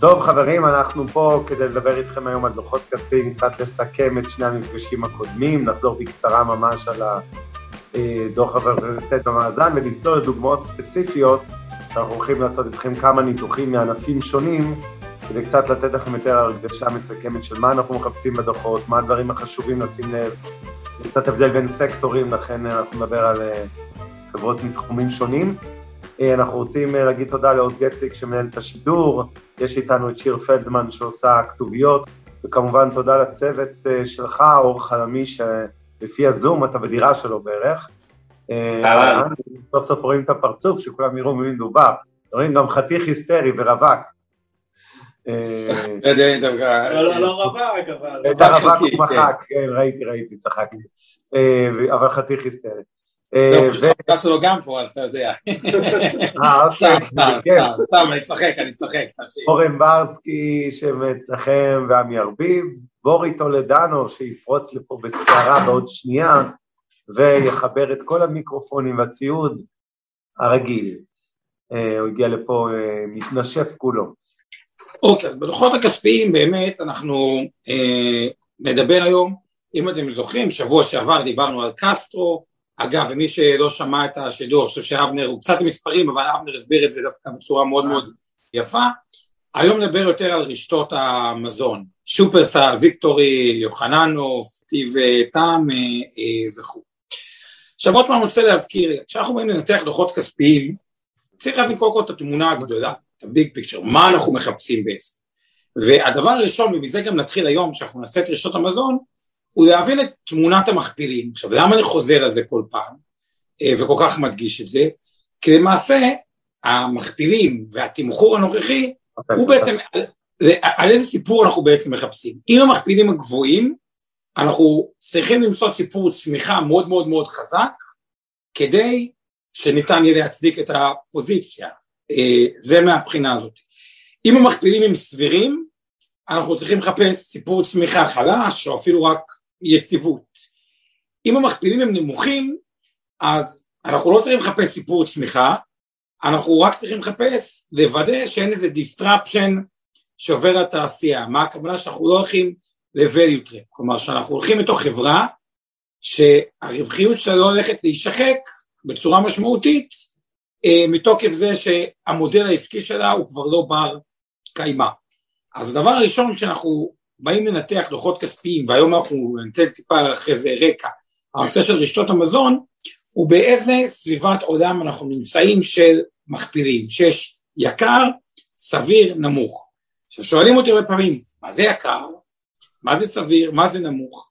טוב חברים, אנחנו פה כדי לדבר איתכם היום על דוחות כספיים, קצת לסכם את שני המפגשים הקודמים, נחזור בקצרה ממש על הדוח הוורסט במאזן ולצלול לדוגמאות ספציפיות. שאנחנו הולכים לעשות איתכם כמה ניתוחים מענפים שונים כדי קצת לתת לכם יותר הרגשה מסכמת של מה אנחנו מחפשים בדוחות, מה הדברים החשובים לשים לב, יש קצת הבדל בין סקטורים, לכן אנחנו נדבר על חברות מתחומים שונים. אנחנו רוצים להגיד תודה לעוז גטליק שמנהל את השידור, יש איתנו את שיר פלדמן שעושה כתוביות, וכמובן תודה לצוות שלך, אור חלמי, שלפי הזום אתה בדירה שלו בערך. סוף סוף רואים את הפרצוף, שכולם יראו ממי מדובר. רואים גם חתיך היסטרי ורווק. לא, לא רווק, אבל... את הרווק הוא מחק, כן, ראיתי, ראיתי, צחקתי. אבל חתיך היסטרי. לא, שלו גם פה, אז אתה יודע. אה, אוקיי. סתם, אני צוחק, אני צוחק. אורן ברסקי שאצלכם ועמי ארביב, בורי טולדנו שיפרוץ לפה בסערה בעוד שנייה ויחבר את כל המיקרופונים והציוד הרגיל. הוא הגיע לפה מתנשף כולו. אוקיי, אז בדוחות הכספיים באמת אנחנו נדבר היום, אם אתם זוכרים, שבוע שעבר דיברנו על קסטרו, אגב, ומי שלא שמע את השידור, אני חושב שאבנר, הוא קצת מספרים, אבל אבנר הסביר את זה דווקא בצורה מאוד מאוד יפה. היום נדבר יותר על רשתות המזון, שופרסל, ויקטורי, יוחננוף, טיב טעם וכו'. עכשיו עוד פעם אני רוצה להזכיר, כשאנחנו באים לנתח דוחות כספיים, צריך להבין קודם כל את התמונה הגדולה, את הביג פיקצ'ר, מה אנחנו מחפשים בעצם. והדבר הראשון, ומזה גם נתחיל היום, כשאנחנו נעשה את רשתות המזון, הוא להבין את תמונת המכפילים. עכשיו, למה אני חוזר על זה כל פעם, וכל כך מדגיש את זה? כי למעשה, המכפילים והתמחור הנוכחי, okay, הוא okay. בעצם, על, על איזה סיפור אנחנו בעצם מחפשים. אם המכפילים הגבוהים, אנחנו צריכים למצוא סיפור צמיחה מאוד מאוד מאוד חזק, כדי שניתן יהיה להצדיק את הפוזיציה. זה מהבחינה הזאת. אם המכפילים הם סבירים, אנחנו צריכים לחפש סיפור צמיחה חלש, או אפילו רק יציבות. אם המכפילים הם נמוכים, אז אנחנו לא צריכים לחפש סיפור צמיחה, אנחנו רק צריכים לחפש, לוודא שאין איזה disruption שעובר לתעשייה. מה הכוונה שאנחנו לא הולכים ל-value trap, כלומר שאנחנו הולכים לתוך חברה שהרווחיות שלה לא הולכת להישחק בצורה משמעותית, אה, מתוקף זה שהמודל העסקי שלה הוא כבר לא בר קיימא. אז הדבר הראשון שאנחנו באים לנתח דוחות כספיים, והיום אנחנו ניתן טיפה אחרי זה רקע, הנושא של רשתות המזון, הוא באיזה סביבת עולם אנחנו נמצאים של מכפילים, שיש יקר, סביר, נמוך. עכשיו שואלים אותי הרבה פעמים, מה זה יקר? מה זה סביר? מה זה נמוך?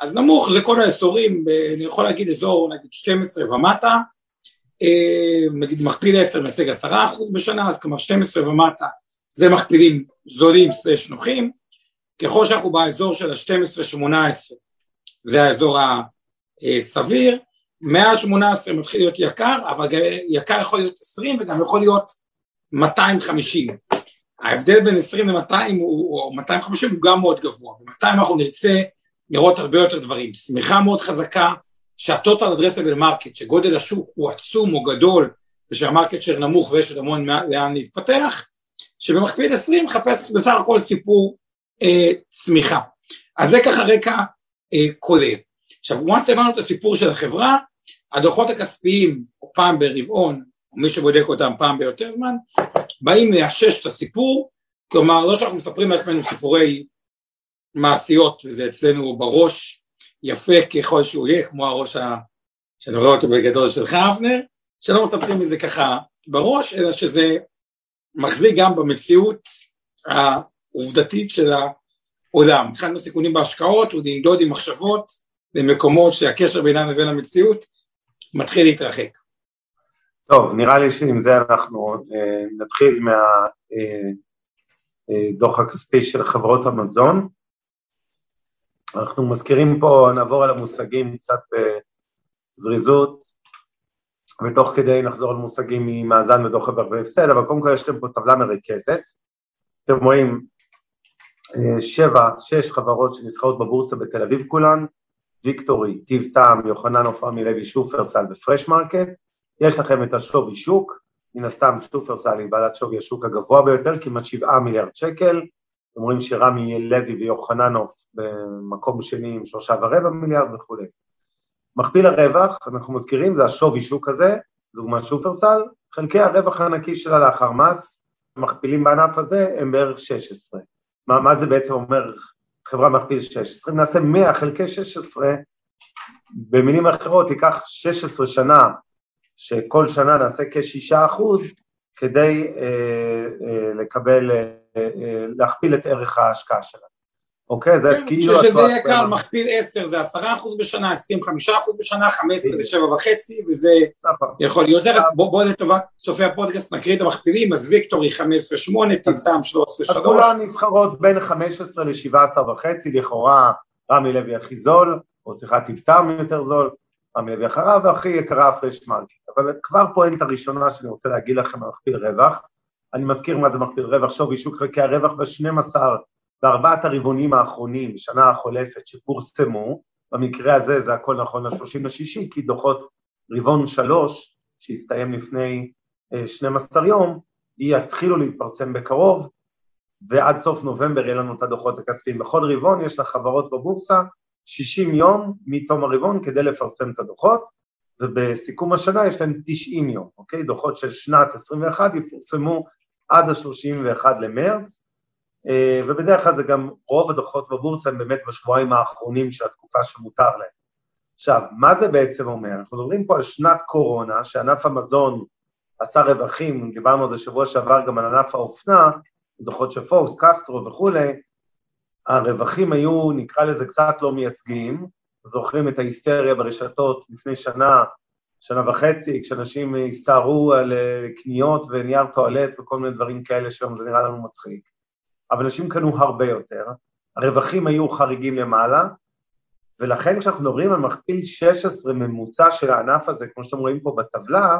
אז נמוך זה כל האזורים, אני יכול להגיד אזור נגיד 12 ומטה, נגיד מכפיל 10 מייצג 10% בשנה, אז כלומר 12 ומטה זה מכפילים זולים סלש נוחים, ככל שאנחנו באזור של ה-12-18 זה האזור הסביר, 118 מתחיל להיות יקר, אבל יקר יכול להיות 20 וגם יכול להיות 250. ההבדל בין 20 ל-200 או 250 הוא גם מאוד גבוה, ב-200 אנחנו נרצה לראות הרבה יותר דברים, צמיחה מאוד חזקה, שה total addressable market, שגודל השוק הוא עצום או גדול, ושה market share נמוך ויש עוד המון לאן להתפתח, שבמכפיל 20 מחפש בסך הכל סיפור אה, צמיחה. אז זה ככה רקע אה, כולל. עכשיו, once הבנו את הסיפור של החברה, הדוחות הכספיים, או פעם ברבעון, או מי שבודק אותם פעם ביותר זמן, באים לאשש את הסיפור, כלומר, לא שאנחנו מספרים לעצמנו סיפורי מעשיות, וזה אצלנו בראש, יפה ככל שהוא יהיה, כמו הראש ה... שאני רואה אותו בגדול שלך, אבנר, שלא מספרים את זה ככה בראש, אלא שזה מחזיק גם במציאות העובדתית של העולם. אחד מהסיכונים בהשקעות הוא לנדוד עם מחשבות במקומות שהקשר בינם לבין המציאות מתחיל להתרחק. טוב, נראה לי שעם זה אנחנו אה, נתחיל הדוח הכספי של חברות המזון. אנחנו מזכירים פה, נעבור על המושגים קצת בזריזות, ותוך כדי נחזור על מושגים ממאזן ודוח רווח והפסד, אבל קודם כל יש לכם פה טבלה מרכזת. אתם רואים שבע, שש חברות שנסחרות בבורסה בתל אביב כולן, ויקטורי, טיב טעם, יוחננוף, רמי לוי, שופרסל ופרש מרקט. יש לכם את השווי שוק, מן הסתם שופרסל היא בעלת שווי השוק הגבוה ביותר, כמעט שבעה מיליארד שקל. אומרים שרמי לוי ויוחננוף במקום שני עם שלושה ורבע מיליארד וכולי. מכפיל הרווח, אנחנו מזכירים, זה השווי שוק הזה, דוגמת שופרסל, חלקי הרווח הנקי שלה לאחר מס, מכפילים בענף הזה הם בערך 16. מה, מה זה בעצם אומר חברה מכפיל 16? אם נעשה 100 חלקי 16, במילים אחרות ייקח 16 שנה, שכל שנה נעשה כ-6 אחוז, כדי אה, אה, לקבל, אה, אה, להכפיל את ערך ההשקעה שלנו. אוקיי? זה כן, כאילו... שזה יהיה קל, מכפיל 10 זה 10 אחוז בשנה, 25 אחוז בשנה, 15 זה 7 וחצי, וזה נכון. יכול להיות. בואו לטובת צופי הפודקאסט נקריא את המכפילים, אז ויקטורי 15-8, טיב טעם 13-3. אז כולן נסחרות בין 15 ל-17 וחצי, לכאורה רמי לוי הכי זול, או סליחה, טיב טעם יותר זול, רמי לוי אחריו, והכי יקרה פרש מרקט. אבל כבר פואנטה ראשונה שאני רוצה להגיד לכם על מכפיל רווח, אני מזכיר מה זה מכפיל רווח, שווי שוק חלקי הרווח ב-12 בארבעת הרבעונים האחרונים, שנה החולפת, שפורסמו, במקרה הזה זה הכל נכון ל-30 לשישי, כי דוחות רבעון שלוש, שהסתיים לפני 12 אה, יום, יתחילו להתפרסם בקרוב, ועד סוף נובמבר יהיה לנו את הדוחות הכספיים. בכל רבעון יש לחברות בבורסה 60 יום מתום הרבעון כדי לפרסם את הדוחות, ובסיכום השנה יש להם 90 יום, אוקיי? דוחות של שנת 21 יפורסמו עד ה-31 למרץ, ובדרך כלל זה גם רוב הדוחות בבורסה הם באמת בשבועיים האחרונים של התקופה שמותר להם. עכשיו, מה זה בעצם אומר? אנחנו מדברים פה על שנת קורונה, שענף המזון עשה רווחים, דיברנו על זה שבוע שעבר גם על ענף האופנה, דוחות של פוקס, קסטרו וכולי, הרווחים היו, נקרא לזה, קצת לא מייצגים, זוכרים את ההיסטריה ברשתות לפני שנה, שנה וחצי, כשאנשים הסתערו על אה, קניות ונייר טואלט וכל מיני דברים כאלה שהיום זה נראה לנו מצחיק. אבל אנשים קנו הרבה יותר, הרווחים היו חריגים למעלה, ולכן כשאנחנו מדברים על מכפיל 16 ממוצע של הענף הזה, כמו שאתם רואים פה בטבלה,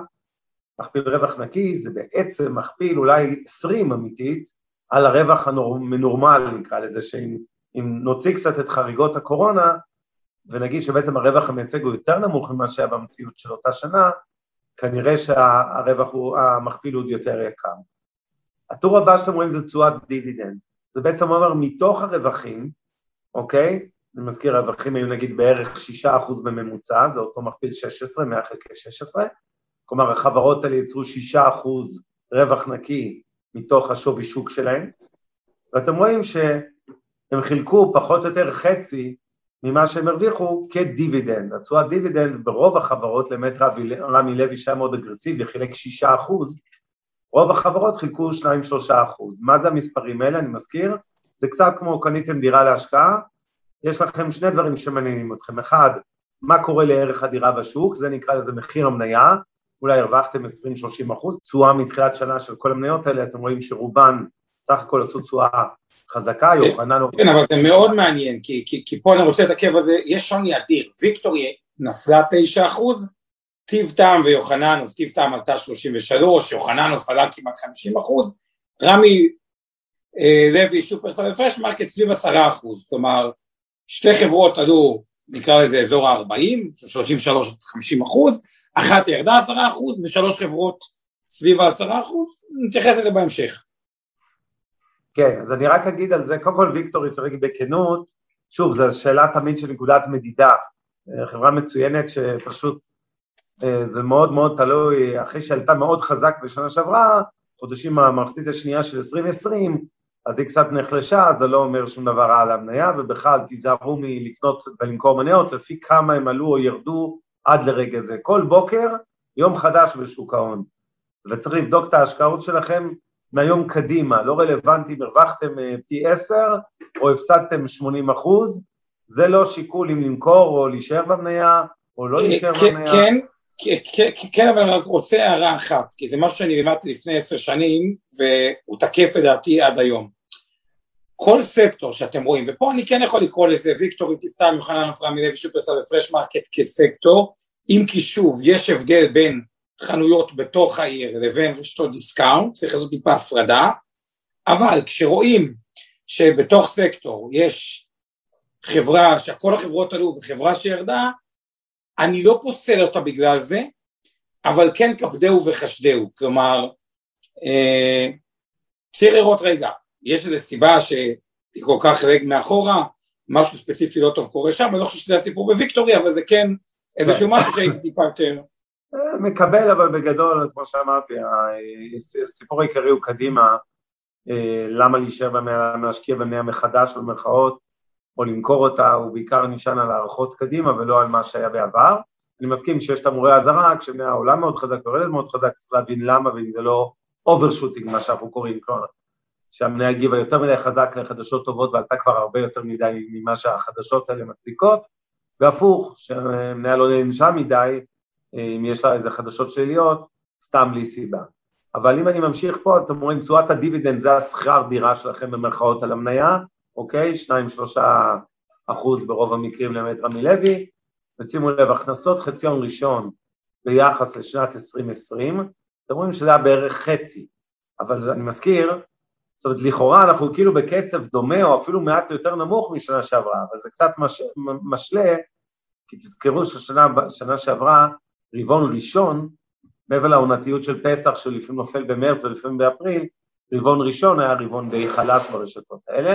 מכפיל רווח נקי זה בעצם מכפיל אולי 20 אמיתית, על הרווח המנורמל נקרא לזה, שאם נוציא קצת את חריגות הקורונה, ונגיד שבעצם הרווח המייצג הוא יותר נמוך ממה שהיה במציאות של אותה שנה, כנראה שהרווח הוא, המכפיל הוא יותר יקר. הטור הבא שאתם רואים זה תשואת דיבידנד. זה בעצם אומר מתוך הרווחים, אוקיי? אני מזכיר, הרווחים היו נגיד בערך 6% בממוצע, זה אותו מכפיל 16, 100 חלקי 16, כלומר החברות האלה יצרו 6% רווח נקי מתוך השווי שוק שלהם, ואתם רואים שהם חילקו פחות או יותר חצי ממה שהם הרוויחו כדיבידנד. התשואת דיבידנד ברוב החברות, למעט רמי לוי שהיה מאוד אגרסיבי, חילק 6 אחוז, רוב החברות חילקו 2-3 אחוז. מה זה המספרים האלה? אני מזכיר, זה קצת כמו קניתם דירה להשקעה, יש לכם שני דברים שמעניינים אתכם. אחד, מה קורה לערך הדירה בשוק, זה נקרא לזה מחיר המניה, אולי הרווחתם 20-30 אחוז, תשואה מתחילת שנה של כל המניות האלה, אתם רואים שרובן סך הכל עשו תשואה חזקה, יוחנן... כן, אבל זה מאוד מעניין, כי, כי, כי פה אני רוצה להתעכב על זה, יש שוני אדיר, ויקטורי נפלה 9 אחוז, טיב טעם ויוחננוף, טיב טעם עלתה 33, יוחננוף עלה כמעט 50 אחוז, רמי אה, לוי שופרסל ופרש מרקט סביב 10 אחוז, כלומר שתי חברות עלו נקרא לזה אזור ה-40, 33-50 אחוז, אחת ירדה 10 אחוז ושלוש חברות סביב ה-10 אחוז, נתייחס לזה בהמשך. כן, אז אני רק אגיד על זה, קודם כל ויקטורי צריך להגיד בכנות, שוב, זו שאלה תמיד של נקודת מדידה, אה, חברה מצוינת שפשוט זה מאוד מאוד תלוי, אחרי שעלתה מאוד חזק בשנה שעברה, חודשים המחצית השנייה של 2020, אז היא קצת נחלשה, זה לא אומר שום דבר רע על המניה, ובכלל תיזהרו מלקנות ולמכור מניות לפי כמה הם עלו או ירדו עד לרגע זה. כל בוקר יום חדש בשוק ההון, וצריך לבדוק את ההשקעות שלכם מהיום קדימה, לא רלוונטי אם הרווחתם אה, פי עשר או הפסדתם 80 אחוז, זה לא שיקול אם למכור או להישאר במניה או לא להישאר במניה. כן, כן, אבל רק רוצה הערה אחת, כי זה משהו שאני לימדתי לפני עשר שנים, והוא תקף לדעתי עד היום. כל סקטור שאתם רואים, ופה אני כן יכול לקרוא לזה ויקטורי, טיב טעם, יוחננוף, רמי לוי, שופרסל ופרש מרקט כסקטור, אם כי שוב יש הבדל בין חנויות בתוך העיר לבין רשתות דיסקאונט, צריך לעשות טיפה הפרדה, אבל כשרואים שבתוך סקטור יש חברה שכל החברות עלו וחברה שירדה, אני לא פוסל אותה בגלל זה, אבל כן כבדהו וחשדהו, כלומר, אה, צריך לראות רגע, יש איזו סיבה שהיא כל כך רגע מאחורה, משהו ספציפי לא טוב קורה שם, אני לא חושב שזה הסיפור בוויקטורי, אבל זה כן איזשהו משהו שהייתי טיפה יותר... אה, מקבל, אבל בגדול, כמו שאמרתי, הסיפור העיקרי הוא קדימה, אה, למה להישאר במניה, להשקיע במניה מחדש במרכאות, או למכור אותה, הוא בעיקר נשען על הערכות קדימה ולא על מה שהיה בעבר. אני מסכים שיש תמרורי אזהרה, כשעולה מאוד חזק ויורד מאוד חזק, צריך להבין למה, ואם זה לא overshooting, מה שאנחנו קוראים, כלומר, שהמניה הגיבה יותר מדי חזק לחדשות טובות ועלתה כבר הרבה יותר מדי ממה שהחדשות האלה מצדיקות, והפוך, שהמניה לא נענשה מדי, אם יש לה איזה חדשות שליליות, סתם בלי סיבה. אבל אם אני ממשיך פה, אז אתם רואים, תשואת הדיבידנד זה השכר דירה שלכם במרכאות על המניה, אוקיי? 2-3 אחוז ברוב המקרים למטר מלוי, ושימו לב, הכנסות חציון ראשון ביחס לשנת 2020, אתם רואים שזה היה בערך חצי, אבל אני מזכיר, זאת אומרת, לכאורה אנחנו כאילו בקצב דומה או אפילו מעט יותר נמוך משנה שעברה, אבל זה קצת מש, משלה, כי תזכרו ששנה שעברה, רבעון ראשון, מעבר לעונתיות של פסח שלפעמים נופל במרץ ולפעמים באפריל, רבעון ראשון היה רבעון די חלש ברשתות האלה,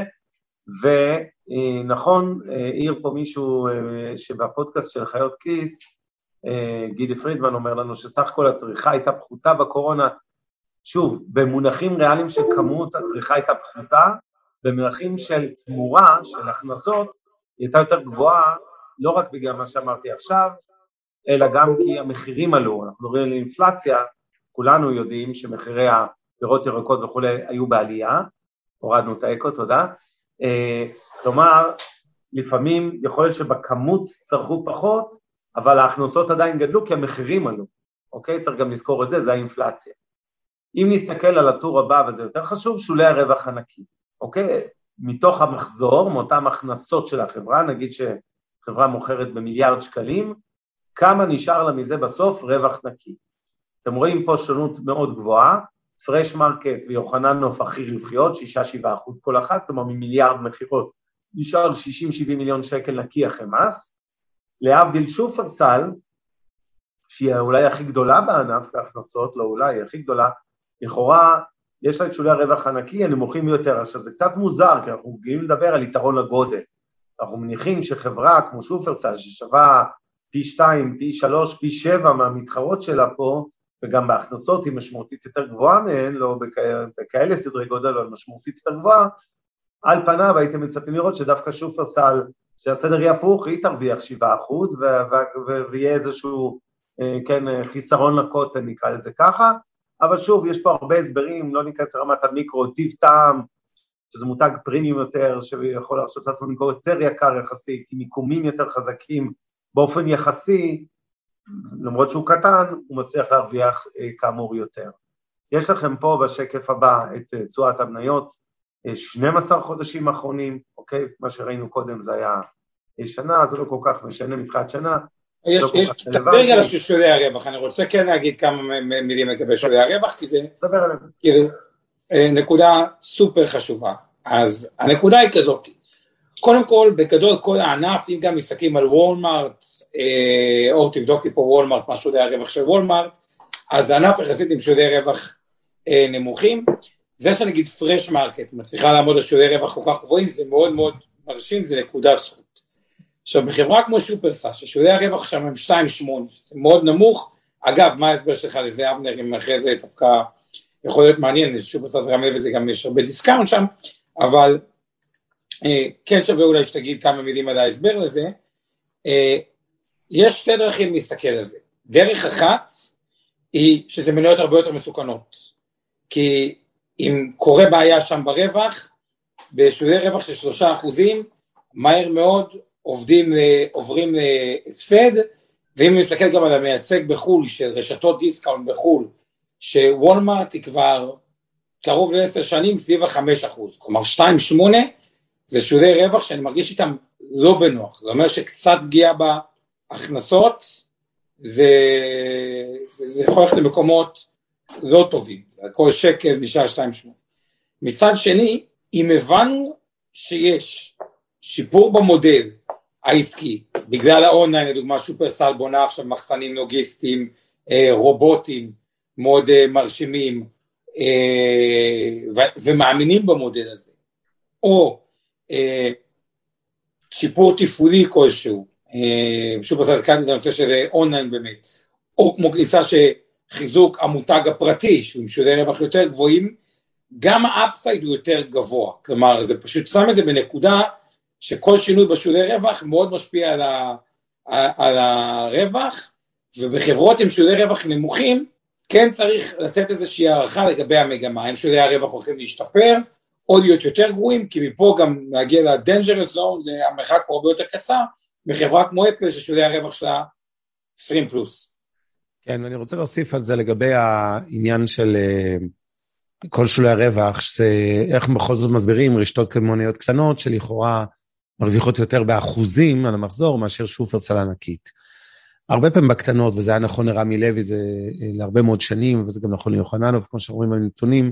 ונכון, העיר פה מישהו אה, שבפודקאסט של חיות כיס, אה, גידי פרידמן אומר לנו שסך הכל הצריכה הייתה פחותה בקורונה, שוב, במונחים ריאליים של כמות הצריכה הייתה פחותה, במונחים של תמורה, של הכנסות, היא הייתה יותר גבוהה, לא רק בגלל מה שאמרתי עכשיו, אלא גם כי המחירים עלו, אנחנו מדברים על אינפלציה, כולנו יודעים שמחירי הפירות ירקות וכולי היו בעלייה, הורדנו את האקו, תודה, אה, כלומר, לפעמים יכול להיות שבכמות צרכו פחות, אבל ההכנסות עדיין גדלו כי המחירים עלו, אוקיי? צריך גם לזכור את זה, זה האינפלציה. אם נסתכל על הטור הבא, וזה יותר חשוב, שולי הרווח הנקי, אוקיי? מתוך המחזור, מאותן הכנסות של החברה, נגיד שחברה מוכרת במיליארד שקלים, כמה נשאר לה מזה בסוף רווח נקי. אתם רואים פה שונות מאוד גבוהה, פרש מרקט ויוחננוף הכי רווחיות, 6-7 אחוז כל אחת, כלומר ממיליארד מכירות נשאר 60-70 מיליון שקל נקי אחרי מס. להבדיל שופרסל, שהיא אולי הכי גדולה בענף בהכנסות, לא אולי, היא הכי גדולה, לכאורה יש לה את שולי הרווח הנקי הנמוכים ביותר. עכשיו זה קצת מוזר, כי אנחנו מגיעים לדבר על יתרון לגודל. אנחנו מניחים שחברה כמו שופרסל, ששווה פי 2, פי 3, פי 7 מהמתחרות שלה פה, וגם בהכנסות היא משמעותית יותר גבוהה מהן, לא בכאלה, בכאלה סדרי גודל, אבל משמעותית יותר גבוהה, על פניו הייתם מצפים לראות שדווקא שופרסל, שהסדר יהיה הפוך, היא תרוויח 7% ויהיה איזשהו, אה, כן, חיסרון לקוטן, נקרא לזה ככה, אבל שוב, יש פה הרבה הסברים, לא ניכנס לרמת המיקרו, טיב טעם, שזה מותג פרימיום יותר, שיכול להרשות לעצמו למכור יותר יקר יחסית, עם מיקומים יותר חזקים באופן יחסי, למרות שהוא קטן, הוא מצליח להרוויח אה, כאמור יותר. יש לכם פה בשקף הבא את אה, תשואת המניות, 12 אה, חודשים אחרונים, אוקיי? מה שראינו קודם זה היה שנה, זה לא כל כך משנה מבחינת שנה. יש, לא יש, תדבר רגע על שולי הרווח, אני רוצה כן להגיד כמה מילים לגבי שולי הרווח, כי זה נקודה סופר חשובה. אז הנקודה היא כזאת, קודם כל, בגדול כל הענף, אם גם מסתכלים על וולמארט, אה, או תבדוק לי פה וולמארט, מה שולי הרווח של וולמארט, אז זה ענף יחסית עם שולי רווח אה, נמוכים. זה שנגיד פרש מרקט מצליחה לעמוד על שולי רווח כל כך גבוהים, זה מאוד מאוד מרשים, זה נקודת זכות. עכשיו, בחברה כמו שופרסל, ששולי הרווח שם הם 2.8, זה מאוד נמוך, אגב, מה ההסבר שלך לזה, אבנר, אם אחרי זה דווקא יכול להיות מעניין, שופרסל וגם לב גם יש הרבה דיסקאונט שם, אבל כן שווה אולי שתגיד כמה מילים על ההסבר לזה, אה, יש שתי דרכים להסתכל על זה. דרך אחת היא שזה מניות הרבה יותר מסוכנות, כי אם קורה בעיה שם ברווח, בשולי רווח של שלושה אחוזים, מהר מאוד עובדים, עוברים להפסד, ואם נסתכל גם על המייצג בחו"ל של רשתות דיסקאונט בחו"ל, שוולמארט היא כבר קרוב לעשר שנים סביב החמש אחוז, כלומר שתיים שמונה זה שולי רווח שאני מרגיש איתם לא בנוח, זה אומר שקצת פגיעה בהכנסות זה, זה, זה יכול ללכת למקומות לא טובים, כל שקל נשאר שתיים שמונה. מצד שני, אם הבנו שיש שיפור במודל העסקי, בגלל האונליין, לדוגמה שופרסל בונה עכשיו מחסנים לוגיסטיים, אה, רובוטים מאוד אה, מרשימים, אה, ומאמינים במודל הזה, או שיפור תפעולי כלשהו, שופרסל הזכרתי את הנושא של אונליין באמת, או כמו כניסה שחיזוק המותג הפרטי, שהוא עם שולי רווח יותר גבוהים, גם ה upside הוא יותר גבוה, כלומר זה פשוט שם את זה בנקודה שכל שינוי בשולי רווח מאוד משפיע על, ה, על הרווח, ובחברות עם שולי רווח נמוכים, כן צריך לתת איזושהי הערכה לגבי המגמה, האם שולי הרווח הולכים להשתפר, או להיות יותר גרועים, כי מפה גם להגיע ל-dangerous זה המרחק הרבה יותר קצר, מחברה כמו אפל ששולי הרווח שלה 20 פלוס. כן, ואני רוצה להוסיף על זה לגבי העניין של אה, כל שולי הרווח, שזה איך בכל זאת מסבירים רשתות קמעוניות קטנות שלכאורה מרוויחות יותר באחוזים על המחזור מאשר שופרסל ענקית. הרבה פעמים בקטנות, וזה היה נכון לרמי לוי, זה אה, להרבה מאוד שנים, וזה גם נכון ליוחננוב, כמו שאומרים בנתונים,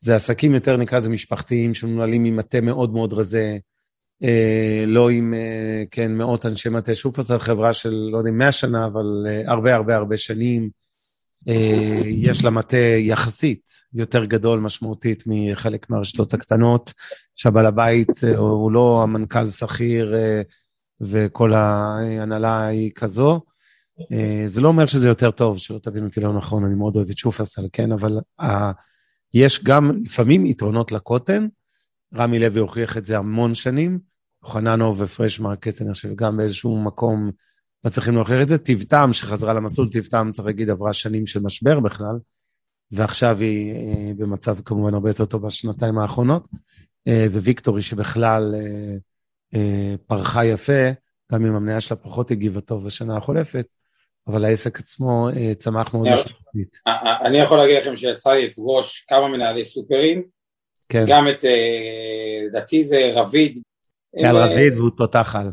זה עסקים יותר, נקרא לזה משפחתיים, שמנוהלים עם מטה מאוד מאוד רזה, אה, לא עם, אה, כן, מאות אנשי מטה. שופרסל חברה של, לא יודע, מאה שנה, אבל אה, הרבה הרבה הרבה שנים. אה, יש לה מטה יחסית יותר גדול, משמעותית, מחלק מהרשתות הקטנות, שהבעל הבית אה, הוא לא המנכ"ל שכיר אה, וכל ההנהלה היא כזו. זה לא אומר שזה יותר טוב, שלא תבין אותי לא נכון, אני מאוד אוהב את שופרסל, כן, אבל יש גם לפעמים יתרונות לקוטן. רמי לוי הוכיח את זה המון שנים, חננו ופרש מרקט, אני חושב, גם באיזשהו מקום מצליחים להוכיח את זה. טיב טעם, שחזרה למסלול, טיב טעם, צריך להגיד, עברה שנים של משבר בכלל, ועכשיו היא אה, במצב כמובן הרבה יותר טוב בשנתיים האחרונות. אה, וויקטורי, שבכלל אה, פרחה יפה, גם אם המניה שלה פחות הגיבה טוב בשנה החולפת, אבל העסק עצמו צמח מאוד משמעותית. אני יכול להגיד לכם שיצא לי לפגוש כמה מנהלי סופרים, כן. גם את, לדעתי זה רביד. אייל רביד והוא תותח על.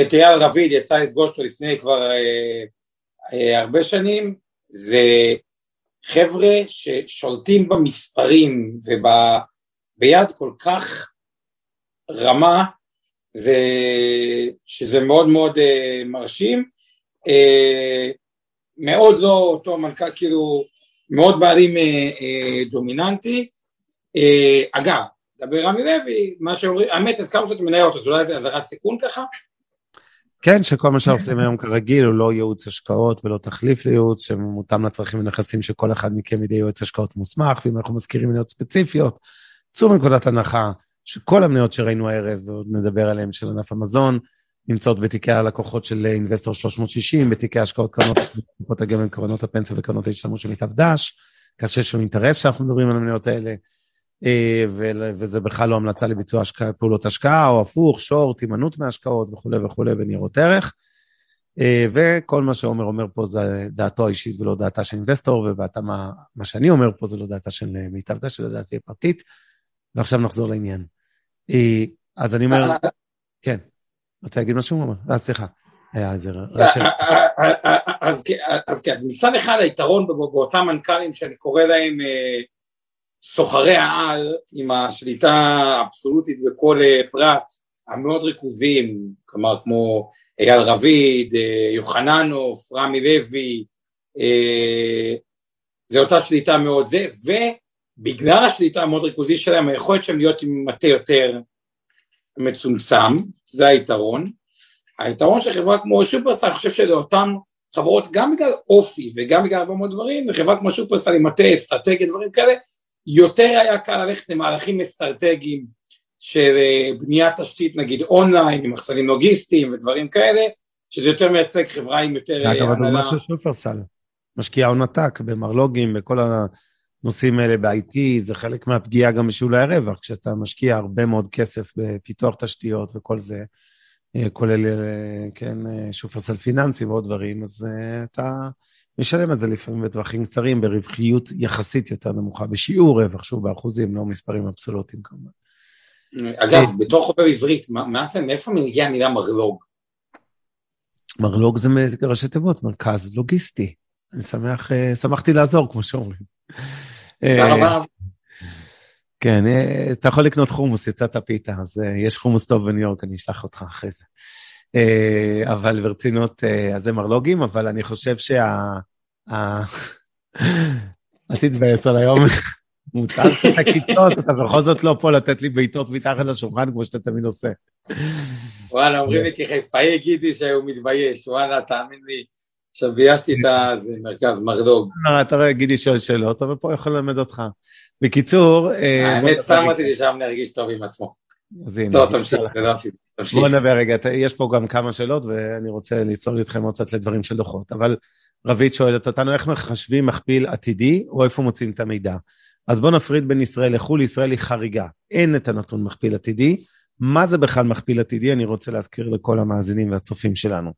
את אייל רביד יצא לפגוש אותו לפני כבר אה, אה, הרבה שנים, זה חבר'ה ששולטים במספרים וביד כל כך רמה, זה, שזה מאוד מאוד אה, מרשים, אה, מאוד לא אותו מנכ"ל, כאילו, מאוד בעלים אה, אה, דומיננטי, אה, אגב, לגבי רמי לוי, מה שאומרים, האמת הזכרנו קצת מניות, אז אולי זה אזהרת סיכון ככה, כן, שכל מה שאנחנו עושים היום כרגיל הוא לא ייעוץ השקעות ולא תחליף לייעוץ, שמותאם לצרכים ונכסים שכל אחד מכם ידי יועץ השקעות מוסמך, ואם אנחנו מזכירים מניות ספציפיות, צאו מנקודת הנחה שכל המניות שראינו הערב, ועוד נדבר עליהן, של ענף המזון, נמצאות בתיקי הלקוחות של אינבסטור 360, בתיקי השקעות קרנות, קופות הגמל, קרנות הפנסיה וקרנות ההשתלמות של מיטב דש, כך שיש לנו אינטרס שאנחנו מדברים על המניות האלה. אה, וזה בכלל לא המלצה לביצוע השקעה, פעולות השקעה, או הפוך, שורט, הימנעות מהשקעות וכולי וכולי בניירות ערך. אה, וכל מה שעומר אומר פה זה דעתו האישית ולא דעתה של אינבסטור, ובהתאמה, מה שאני אומר פה זה לא דעתה של מיטב דש, זה דעתי הפרטית. ועכשיו נחזור לעניין. אה, אז אני אומר, כן, רוצה להגיד משהו? אה, סליחה. היה איזה רשת. אז כן, אז מצד אחד היתרון באותם מנכ"לים שאני קורא להם סוחרי העל עם השליטה האבסולוטית בכל אה, פרט, המאוד ריכוזיים, כלומר כמו אייל רביד, אה, יוחננוף, רמי לוי, אה, זה אותה שליטה מאוד זה, ובגלל השליטה המאוד ריכוזית שלהם, היכולת שלהם להיות עם מטה יותר מצומצם, זה היתרון. היתרון של חברה כמו שופרסל, אני חושב שלאותן חברות, גם בגלל אופי וגם בגלל הרבה מאוד דברים, וחברה כמו שופרסל עם מטה אסטרטגיה, דברים כאלה, יותר היה קל ללכת למהלכים אסטרטגיים של אה, בניית תשתית נגיד אונליין עם מחסנים לוגיסטיים ודברים כאלה, שזה יותר מייצג חברה עם יותר. אגב, הדוגמה של שופרסל, משקיע הון עתק במרלוגים, בכל הנושאים האלה ב-IT, זה חלק מהפגיעה גם בשולי הרווח, כשאתה משקיע הרבה מאוד כסף בפיתוח תשתיות וכל זה, כולל, כן, שופרסל פיננסי ועוד דברים, אז אתה משלם את זה לפעמים בטווחים קצרים, ברווחיות יחסית יותר נמוכה, בשיעור רווח, שוב, באחוזים, לא מספרים אבסולוטיים כמובן. אגב, בתור חובב עברית, מאיפה מגיעה המילה מרלוג? מרלוג זה ראשי תיבות, מרכז לוגיסטי. אני שמח, שמחתי לעזור, כמו שאומרים. רבה. כן, אה, אתה יכול לקנות חומוס, יצאת פיתה, אז אה, יש חומוס טוב בניו יורק, אני אשלח אותך אחרי זה. אה, אבל ברצינות, אז זה מרלוגים, אבל אני חושב שה... אל תתבאס על היום, מותר את הכיתות, אתה בכל זאת לא פה לתת לי בעיטות מתחת לשולחן כמו שאתה תמיד עושה. וואלה, אומרים לי כחיפאי גידי שהוא מתבייש, וואלה, תאמין לי. עכשיו ביישתי את המרכז מרדוג. לא, אתה רואה, גידי שואל שאלות, אבל פה יכול ללמד אותך. בקיצור... אה, האמת, סתם רציתי שם להרגיש טוב עם עצמו. אז הנה. לא, תמשיך, לא עשיתי. בוא נדבר רגע, יש פה גם כמה שאלות, ואני רוצה לצלול איתכם עוד קצת לדברים של דוחות. אבל רבית שואלת אותנו, איך מחשבים מכפיל עתידי, או איפה מוצאים את המידע? אז בואו נפריד בין ישראל לחו"ל, ישראל היא חריגה. אין את הנתון מכפיל עתידי. מה זה בכלל מכפיל עתידי? אני רוצה להזכיר לכל המאזינים והצופים שלנו.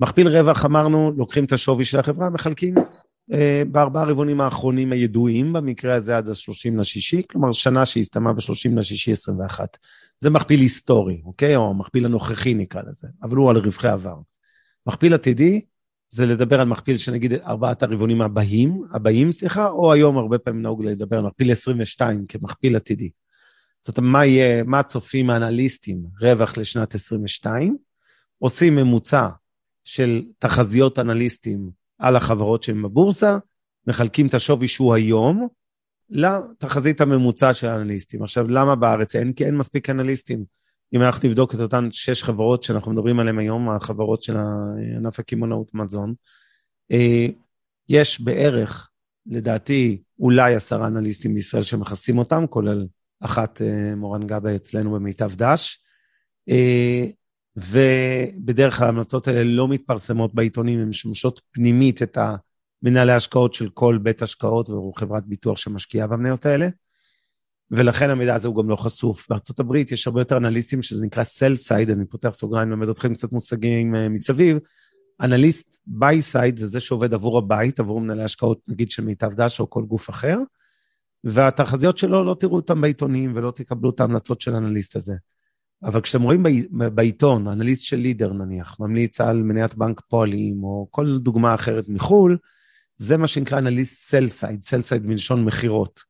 מכפיל רווח, אמרנו, לוקחים את השווי של החברה, מחלקים אה, בארבעה רבעונים האחרונים הידועים, במקרה הזה עד ה-30 לשישי, כלומר שנה שהסתיימה ב-30 לשישי 21. זה מכפיל היסטורי, אוקיי? או המכפיל הנוכחי נקרא לזה, אבל הוא על רווחי עבר. מכפיל עתידי זה לדבר על מכפיל שנגיד ארבעת הרבעונים הבאים, הבאים, סליחה, או היום הרבה פעמים נהוג לדבר על מכפיל 22 כמכפיל עתידי. זאת אומרת, מה יהיה, מה צופים האנליסטים רווח לשנת 22? עושים ממוצע של תחזיות אנליסטים על החברות שהן בבורסה, מחלקים את השווי שהוא היום לתחזית הממוצע של האנליסטים. עכשיו, למה בארץ אין? כי אין מספיק אנליסטים. אם אנחנו נבדוק את אותן שש חברות שאנחנו מדברים עליהן היום, החברות של ענף הקמעונאות מזון, אה, יש בערך, לדעתי, אולי עשרה אנליסטים בישראל שמכסים אותם, כולל אחת אה, מורן גבה אצלנו במיטב דש. אה, ובדרך כלל ההמלצות האלה לא מתפרסמות בעיתונים, הן משמשות פנימית את מנהלי ההשקעות של כל בית השקעות או חברת ביטוח שמשקיעה במניות האלה, ולכן המידע הזה הוא גם לא חשוף. בארצות הברית יש הרבה יותר אנליסטים שזה נקרא sell side, אני פותח סוגריים, לומד אתכם קצת מושגים uh, מסביב. אנליסט buy side זה זה שעובד עבור הבית, עבור מנהלי השקעות נגיד של מיטב דש או כל גוף אחר, והתחזיות שלו לא תראו אותם בעיתונים ולא תקבלו את ההמלצות של האנליסט הזה. אבל כשאתם רואים בעיתון, אנליסט של לידר נניח, ממליץ על מניית בנק פועלים, או כל דוגמה אחרת מחו"ל, זה מה שנקרא אנליסט sell side, sell side מלשון מכירות.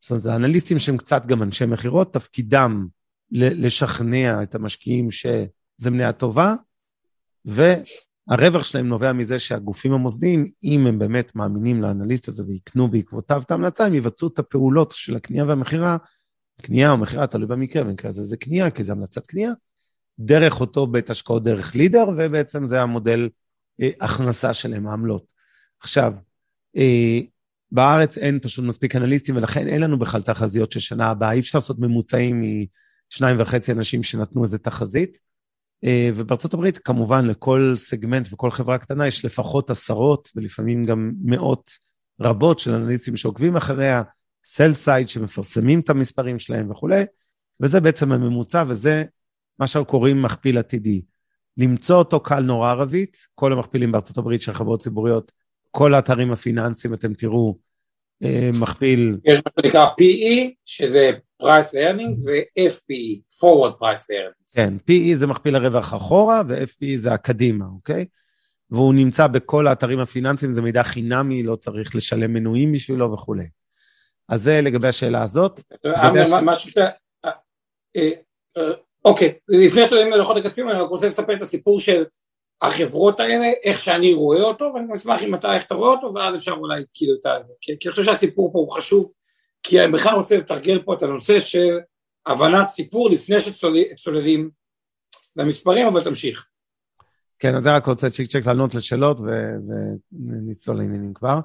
זאת אומרת, האנליסטים שהם קצת גם אנשי מכירות, תפקידם לשכנע את המשקיעים שזה מניה טובה, והרווח שלהם נובע מזה שהגופים המוסדיים, אם הם באמת מאמינים לאנליסט הזה ויקנו בעקבותיו את ההמלצה, הם יבצעו את הפעולות של הקנייה והמכירה קנייה או מכירה, תלוי במקרה, במקרה הזה זה קנייה, כי זה המלצת קנייה, דרך אותו בית השקעות דרך לידר, ובעצם זה המודל אה, הכנסה שלהם, העמלות. עכשיו, אה, בארץ אין פשוט מספיק אנליסטים, ולכן אין לנו בכלל תחזיות של שנה הבאה. אי אפשר לעשות ממוצעים משניים וחצי אנשים שנתנו איזה תחזית. אה, ובארצות הברית, כמובן, לכל סגמנט וכל חברה קטנה יש לפחות עשרות, ולפעמים גם מאות רבות של אנליסטים שעוקבים אחריה, סל סייד שמפרסמים את המספרים שלהם וכולי, וזה בעצם הממוצע, וזה מה שאנחנו קוראים מכפיל עתידי. למצוא אותו קל נורא ערבית, כל המכפילים בארצות הברית של חברות ציבוריות, כל האתרים הפיננסיים, אתם תראו, אה, מכפיל... יש מה שנקרא PE, שזה price earnings, ו-FPE, forward price earnings. כן, PE זה מכפיל הרווח אחורה, ו-FPE זה הקדימה, אוקיי? והוא נמצא בכל האתרים הפיננסיים, זה מידע חינמי, לא צריך לשלם מנויים בשבילו וכולי. אז זה לגבי השאלה הזאת. אה, אה, אוקיי, לפני שאתם ללוחות הכספים, אני רק רוצה לספר את הסיפור של החברות האלה, איך שאני רואה אותו, ואני אשמח אם אתה, איך אתה רואה אותו, ואז אפשר אולי כאילו את זה. כי אני חושב שהסיפור פה הוא חשוב, כי אני בכלל רוצה לתרגל פה את הנושא של הבנת סיפור לפני שצוללים למספרים, אבל תמשיך. כן, אז אני רק רוצה צ'יק צ'ק לענות לשאלות ונצלול לעניינים כבר.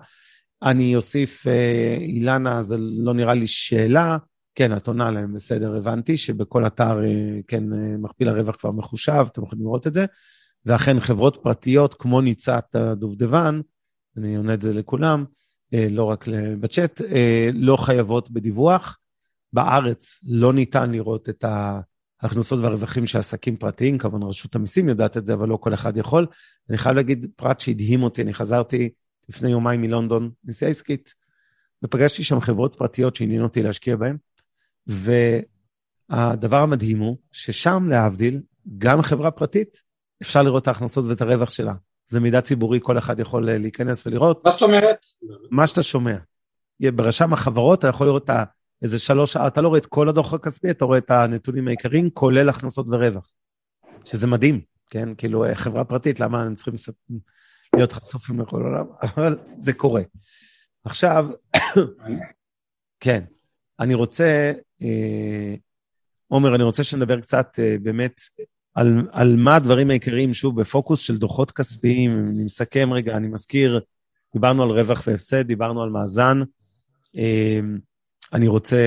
אני אוסיף, אה, אילנה, זה לא נראה לי שאלה. כן, את עונה להם, בסדר, הבנתי שבכל אתר, אה, כן, אה, מכפיל הרווח כבר מחושב, אתם יכולים לראות את זה. ואכן, חברות פרטיות כמו ניצת הדובדבן, אני עונה את זה לכולם, לא רק בצ'אט, לא חייבות בדיווח. בארץ לא ניתן לראות את ההכנסות והרווחים של עסקים פרטיים, כמובן רשות המיסים יודעת את זה, אבל לא כל אחד יכול. אני חייב להגיד פרט שהדהים אותי, אני חזרתי לפני יומיים מלונדון, נסיעה עסקית, ופגשתי שם חברות פרטיות שעניין אותי להשקיע בהן, והדבר המדהים הוא ששם, להבדיל, גם חברה פרטית, אפשר לראות את ההכנסות ואת הרווח שלה. זה מידע ציבורי, כל אחד יכול אה, להיכנס ולראות. מה זאת אומרת? מה שאתה שומע. ברשם החברות אתה יכול לראות איזה שלוש, אתה לא רואה את כל הדוח הכספי, אתה רואה את הנתונים העיקריים, כולל הכנסות ורווח. שזה מדהים, כן? כאילו, אה, חברה פרטית, למה הם צריכים להיות חשופים לכל העולם? אבל זה קורה. עכשיו, כן, אני רוצה, אה, עומר, אני רוצה שנדבר קצת באמת על, על מה הדברים העיקריים, שוב, בפוקוס של דוחות כספיים, אני מסכם רגע, אני מזכיר, דיברנו על רווח והפסד, דיברנו על מאזן. אמ, אני רוצה,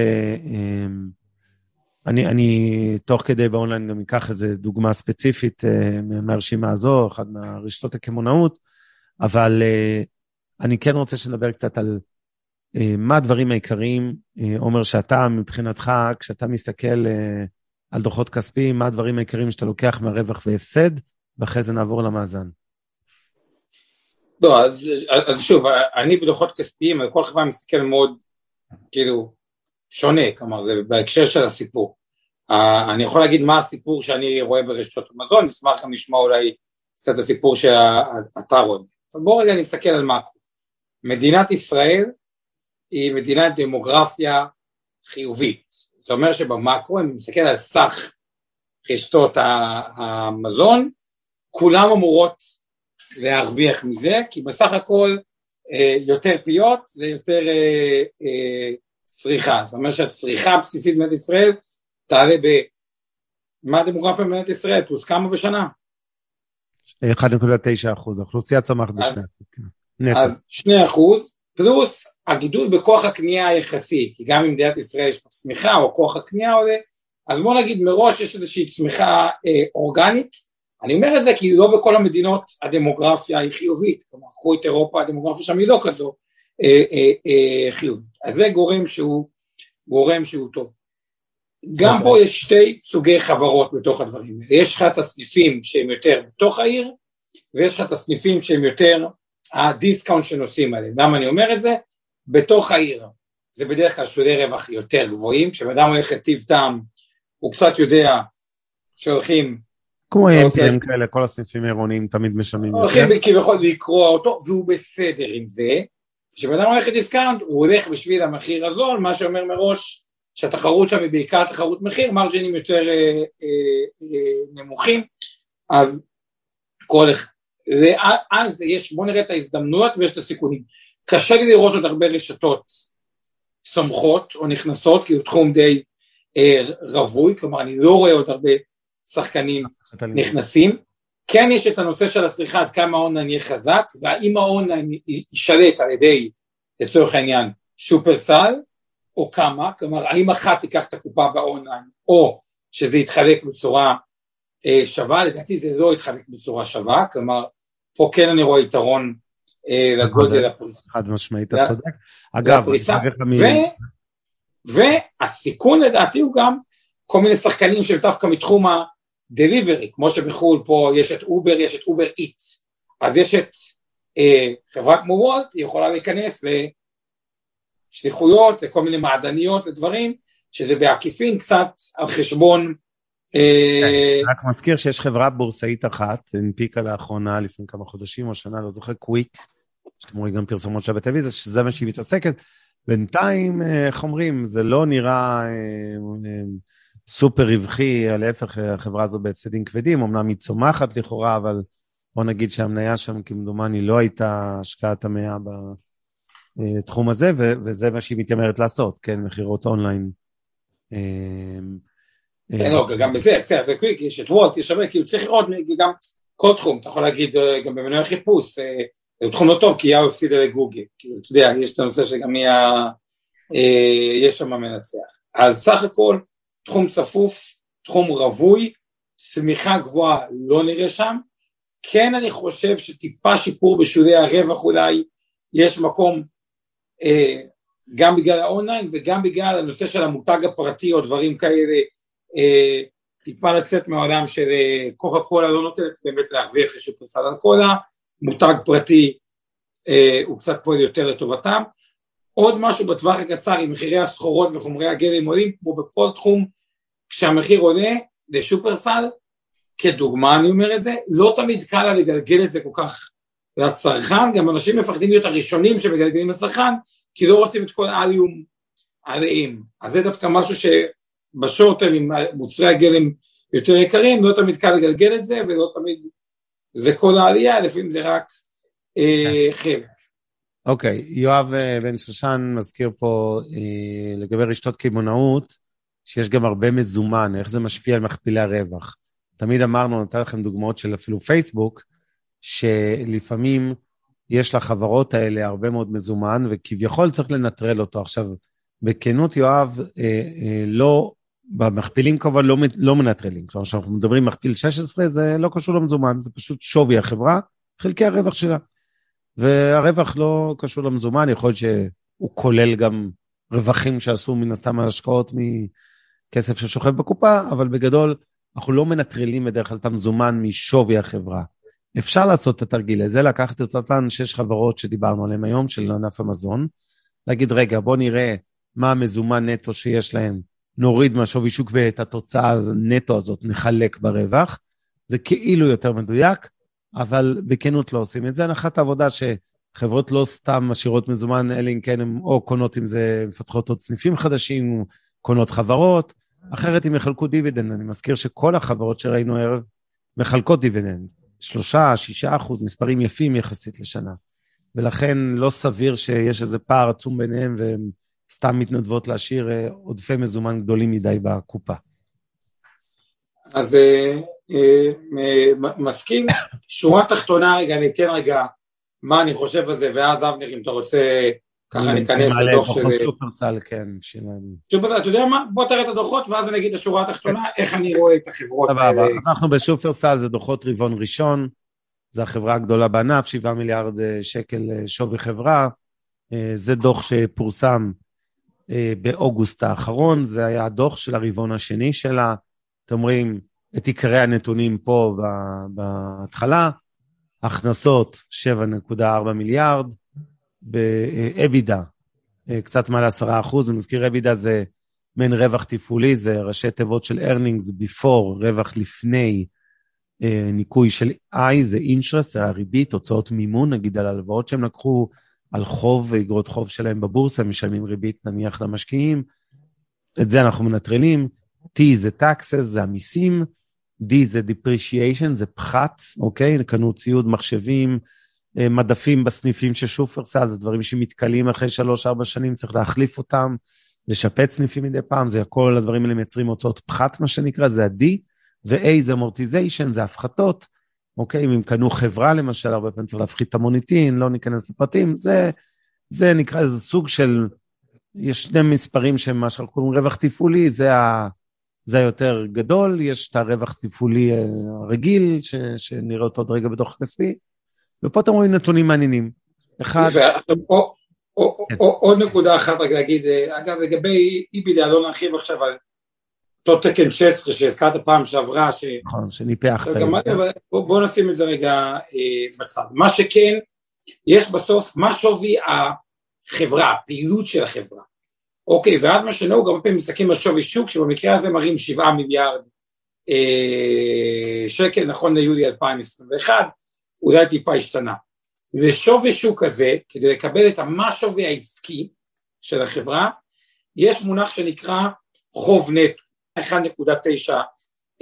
אמ, אני, אני תוך כדי באונליין גם אקח איזו דוגמה ספציפית אה, מהרשימה הזו, אחת מהרשתות הקמעונאות, אבל אה, אני כן רוצה שנדבר קצת על אה, מה הדברים העיקריים, עומר, שאתה מבחינתך, כשאתה מסתכל על דוחות כספיים, מה הדברים העיקריים שאתה לוקח מהרווח והפסד, ואחרי זה נעבור למאזן. לא, אז, אז שוב, אני בדוחות כספיים, כל חברה מסתכל מאוד, כאילו, שונה, כלומר, זה בהקשר של הסיפור. Uh, אני יכול להגיד מה הסיפור שאני רואה ברשתות המזון, נשמח גם לשמוע אולי קצת הסיפור שאתה רואה. אז בואו רגע נסתכל על מאקרו. מדינת ישראל היא מדינת דמוגרפיה חיובית. זה אומר שבמאקרו, אם נסתכל על סך רשתות המזון, כולם אמורות להרוויח מזה, כי בסך הכל אה, יותר פיות זה יותר אה, אה, צריכה, זאת אומרת שהצריכה הבסיסית במדינת ישראל תעלה ב... מה הדמוגרפיה במדינת ישראל? פלוס כמה בשנה? 1.9 אחוז, האוכלוסייה צומחת בשני אחוז. אז 2 אחוז, פלוס הגידול בכוח הקנייה היחסי, כי גם אם מדינת ישראל יש צמיחה או כוח הקנייה עולה, אז בוא נגיד מראש יש איזושהי צמיחה אה, אורגנית, אני אומר את זה כי לא בכל המדינות הדמוגרפיה היא חיובית, כלומר קחו את אירופה הדמוגרפיה שם היא לא כזו אה, אה, אה, חיובית, אז זה גורם שהוא, גורם שהוא טוב. גם פה יש שתי סוגי חברות בתוך הדברים האלה, יש לך את הסניפים שהם יותר בתוך העיר, ויש לך את הסניפים שהם יותר הדיסקאונט שנוסעים עליהם. למה אני אומר את זה? בתוך העיר זה בדרך כלל שולי רווח יותר גבוהים, כשאדם הולך לטיב טעם הוא קצת יודע שהולכים... כמו AM:PM כאלה, כל הסניפים העירוניים תמיד משלמים יותר. הולכים כביכול לקרוע אותו, והוא בסדר עם זה. כשבן אדם הולך לדיסקאונט, הוא הולך בשביל המחיר הזול, מה שאומר מראש שהתחרות שם היא בעיקר תחרות מחיר, מרג'ינים יותר אה, אה, אה, נמוכים, אז כל אחד, אז יש, בואו נראה את ההזדמנויות ויש את הסיכונים. קשה לי לראות עוד הרבה רשתות צומחות או נכנסות, כי הוא תחום די אה, רווי, כלומר אני לא רואה עוד הרבה שחקנים נכנסים. כן יש את הנושא של הצריכה, עד כמה האונליין יהיה חזק, והאם האונליין יישלט על ידי, לצורך העניין, שופרסל, או כמה, כלומר האם אחת תיקח את הקופה באונליין, או שזה יתחלק בצורה אה, שווה, לדעתי זה לא יתחלק בצורה שווה, כלומר פה כן אני רואה יתרון אה, לגודל הפריסה. חד משמעית, אתה צודק. אגב, והסיכון לדעתי הוא גם כל מיני שחקנים שהם דווקא מתחום ה delivery, כמו שבחו"ל פה יש את אובר, יש את אובר איטס, אז יש את אה, חברה כמו וולט, היא יכולה להיכנס לשליחויות, לכל מיני מעדניות, לדברים, שזה בעקיפין קצת על חשבון אה, כן, רק מזכיר שיש חברה בורסאית אחת, הנפיקה לאחרונה, לפני כמה חודשים או שנה, לא זוכר, קוויק, שאתם רואים גם פרסומות שלה בטלוויזיה, שזה מה שהיא מתעסקת. בינתיים, אה, איך אומרים, זה לא נראה אה, סופר רווחי, להפך, החברה הזו בהפסדים כבדים, אמנם היא צומחת לכאורה, אבל בוא נגיד שהמניה שם, כמדומני, לא הייתה השקעת המאה בתחום הזה, וזה מה שהיא מתיימרת לעשות, כן, מכירות אונליין. כן, לא, גם בזה, בסדר, זה קוויק, יש את וולט, יש הרבה, כאילו צריך לראות גם כל תחום, אתה יכול להגיד אה, גם במנועי חיפוש, אה, הוא תחום לא טוב כי יאו הפסידה לגוגל, כאילו, אתה יודע, יש את הנושא שגם יהיה, אה, יש שם מנצח. אז סך הכל, תחום צפוף, תחום רווי, צמיחה גבוהה לא נראה שם, כן אני חושב שטיפה שיפור בשולי הרווח אולי, יש מקום גם בגלל האונליין וגם בגלל הנושא של המותג הפרטי או דברים כאלה, אה, טיפה לצאת מהעולם של אה, קוקה קולה לא נותנת באמת להרוויח לשופרסל על קולה, מותג פרטי אה, הוא קצת פועל יותר לטובתם. עוד משהו בטווח הקצר עם מחירי הסחורות וחומרי הגלם עולים, כמו בכל תחום, כשהמחיר עולה לשופרסל, כדוגמה אני אומר את זה, לא תמיד קל לה לגלגל את זה כל כך לצרכן, גם אנשים מפחדים להיות הראשונים שמגלגלים לצרכן, כי לא רוצים את כל האליום עליהם. אז זה דווקא משהו שבשורטר עם מוצרי הגלם יותר יקרים, לא תמיד קל לגלגל את זה, ולא תמיד זה כל העלייה, לפעמים זה רק אה. חלק. אוקיי, okay, יואב אה, בן שושן מזכיר פה אה, לגבי רשתות קמעונאות, שיש גם הרבה מזומן, איך זה משפיע על מכפילי הרווח. תמיד אמרנו, נתן לכם דוגמאות של אפילו פייסבוק, שלפעמים יש לחברות האלה הרבה מאוד מזומן, וכביכול צריך לנטרל אותו. עכשיו, בכנות, יואב, אה, אה, לא, במכפילים כמובן לא, לא מנטרלים. כלומר, כשאנחנו מדברים מכפיל 16, זה לא קשור למזומן, זה פשוט שווי החברה, חלקי הרווח שלה. והרווח לא קשור למזומן, יכול להיות שהוא כולל גם רווחים שעשו מן הסתם השקעות מכסף ששוכב בקופה, אבל בגדול, אנחנו לא מנטרלים בדרך כלל את המזומן משווי החברה. אפשר לעשות את התרגיל הזה, לקחת את אותן שש חברות שדיברנו עליהן היום, של ענף המזון, להגיד, רגע, בוא נראה מה המזומן נטו שיש להם, נוריד מהשווי שוק ואת התוצאה הנטו הזאת נחלק ברווח. זה כאילו יותר מדויק, אבל בכנות לא עושים את זה. הנחת העבודה שחברות לא סתם משאירות מזומן, אלא אם כן הן או קונות עם זה, מפתחות עוד סניפים חדשים, קונות חברות, אחרת הם יחלקו דיבידנד. אני מזכיר שכל החברות שראינו הערב מחלקות דיבידנד. שלושה, שישה אחוז, מספרים יפים יחסית לשנה. ולכן לא סביר שיש איזה פער עצום ביניהם והן סתם מתנדבות להשאיר אה, עודפי מזומן גדולים מדי בקופה. אז אה, אה, מסכים. שורה תחתונה, רגע, אני אתן רגע מה אני חושב על זה, ואז אבנר, אם אתה רוצה ככה ניכנס לדוח של... שופרסל, כן. שופרסל, אתה יודע מה? בוא תראה את הדוחות, ואז אני אגיד לשורה התחתונה איך אני רואה את החברות האלה. אנחנו בשופרסל, זה דוחות רבעון ראשון, זו החברה הגדולה בענף, 7 מיליארד אה, שקל אה, שווי חברה. אה, זה דוח שפורסם באוגוסט האחרון, זה היה הדוח של הרבעון השני שלה. אתם רואים את עיקרי הנתונים פה בהתחלה, הכנסות 7.4 מיליארד, באבידה, אה, קצת מעל 10 אחוז, אני מזכיר אבידה זה מעין רווח תפעולי, זה ראשי תיבות של earnings before, רווח לפני אה, ניקוי של I, זה interest, זה הריבית, הוצאות מימון, נגיד על הלוואות שהם לקחו, על חוב ואגרות חוב שלהם בבורסה, משלמים ריבית נניח למשקיעים, את זה אנחנו מנטרלים, T זה taxes, זה המיסים, D זה depreciation, זה פחת, אוקיי? קנו ציוד, מחשבים, מדפים בסניפים של שופרסל, זה דברים שמתכלים אחרי שלוש-ארבע שנים, צריך להחליף אותם, לשפץ סניפים מדי פעם, זה כל הדברים האלה מייצרים הוצאות פחת, מה שנקרא, זה ה-D, ו-A זה אמורטיזיישן, זה הפחתות, אוקיי? אם הם קנו חברה למשל, הרבה פעמים צריך להפחית את המוניטין, לא ניכנס לפרטים, זה, זה נקרא איזה סוג של, יש שני מספרים שהם מה שאנחנו קוראים רווח תפעולי, זה ה... זה היותר גדול, יש את הרווח תפעולי אה, הרגיל, ש, שנראה אותו עוד רגע בדוח הכספי, ופה אתם רואים נתונים מעניינים. אחד... כן. עוד נקודה אחת רק להגיד, אה, אגב לגבי איבידה לא נרחיב עכשיו על אותו תקן 16 שהזכרת פעם שעברה, ש... נכון, שניפח. בוא נשים את זה רגע אה, בצד. מה שכן, יש בסוף מה שווי החברה, הפעילות של החברה. אוקיי, ואז מה שנהוג, הרבה פעמים מסתכלים על שווי שוק, שבמקרה הזה מראים 7 מיליארד אה, שקל, נכון ליולי 2021, אולי טיפה השתנה. ושווי שוק הזה, כדי לקבל את המה שווי העסקי של החברה, יש מונח שנקרא חוב נטו, 1.9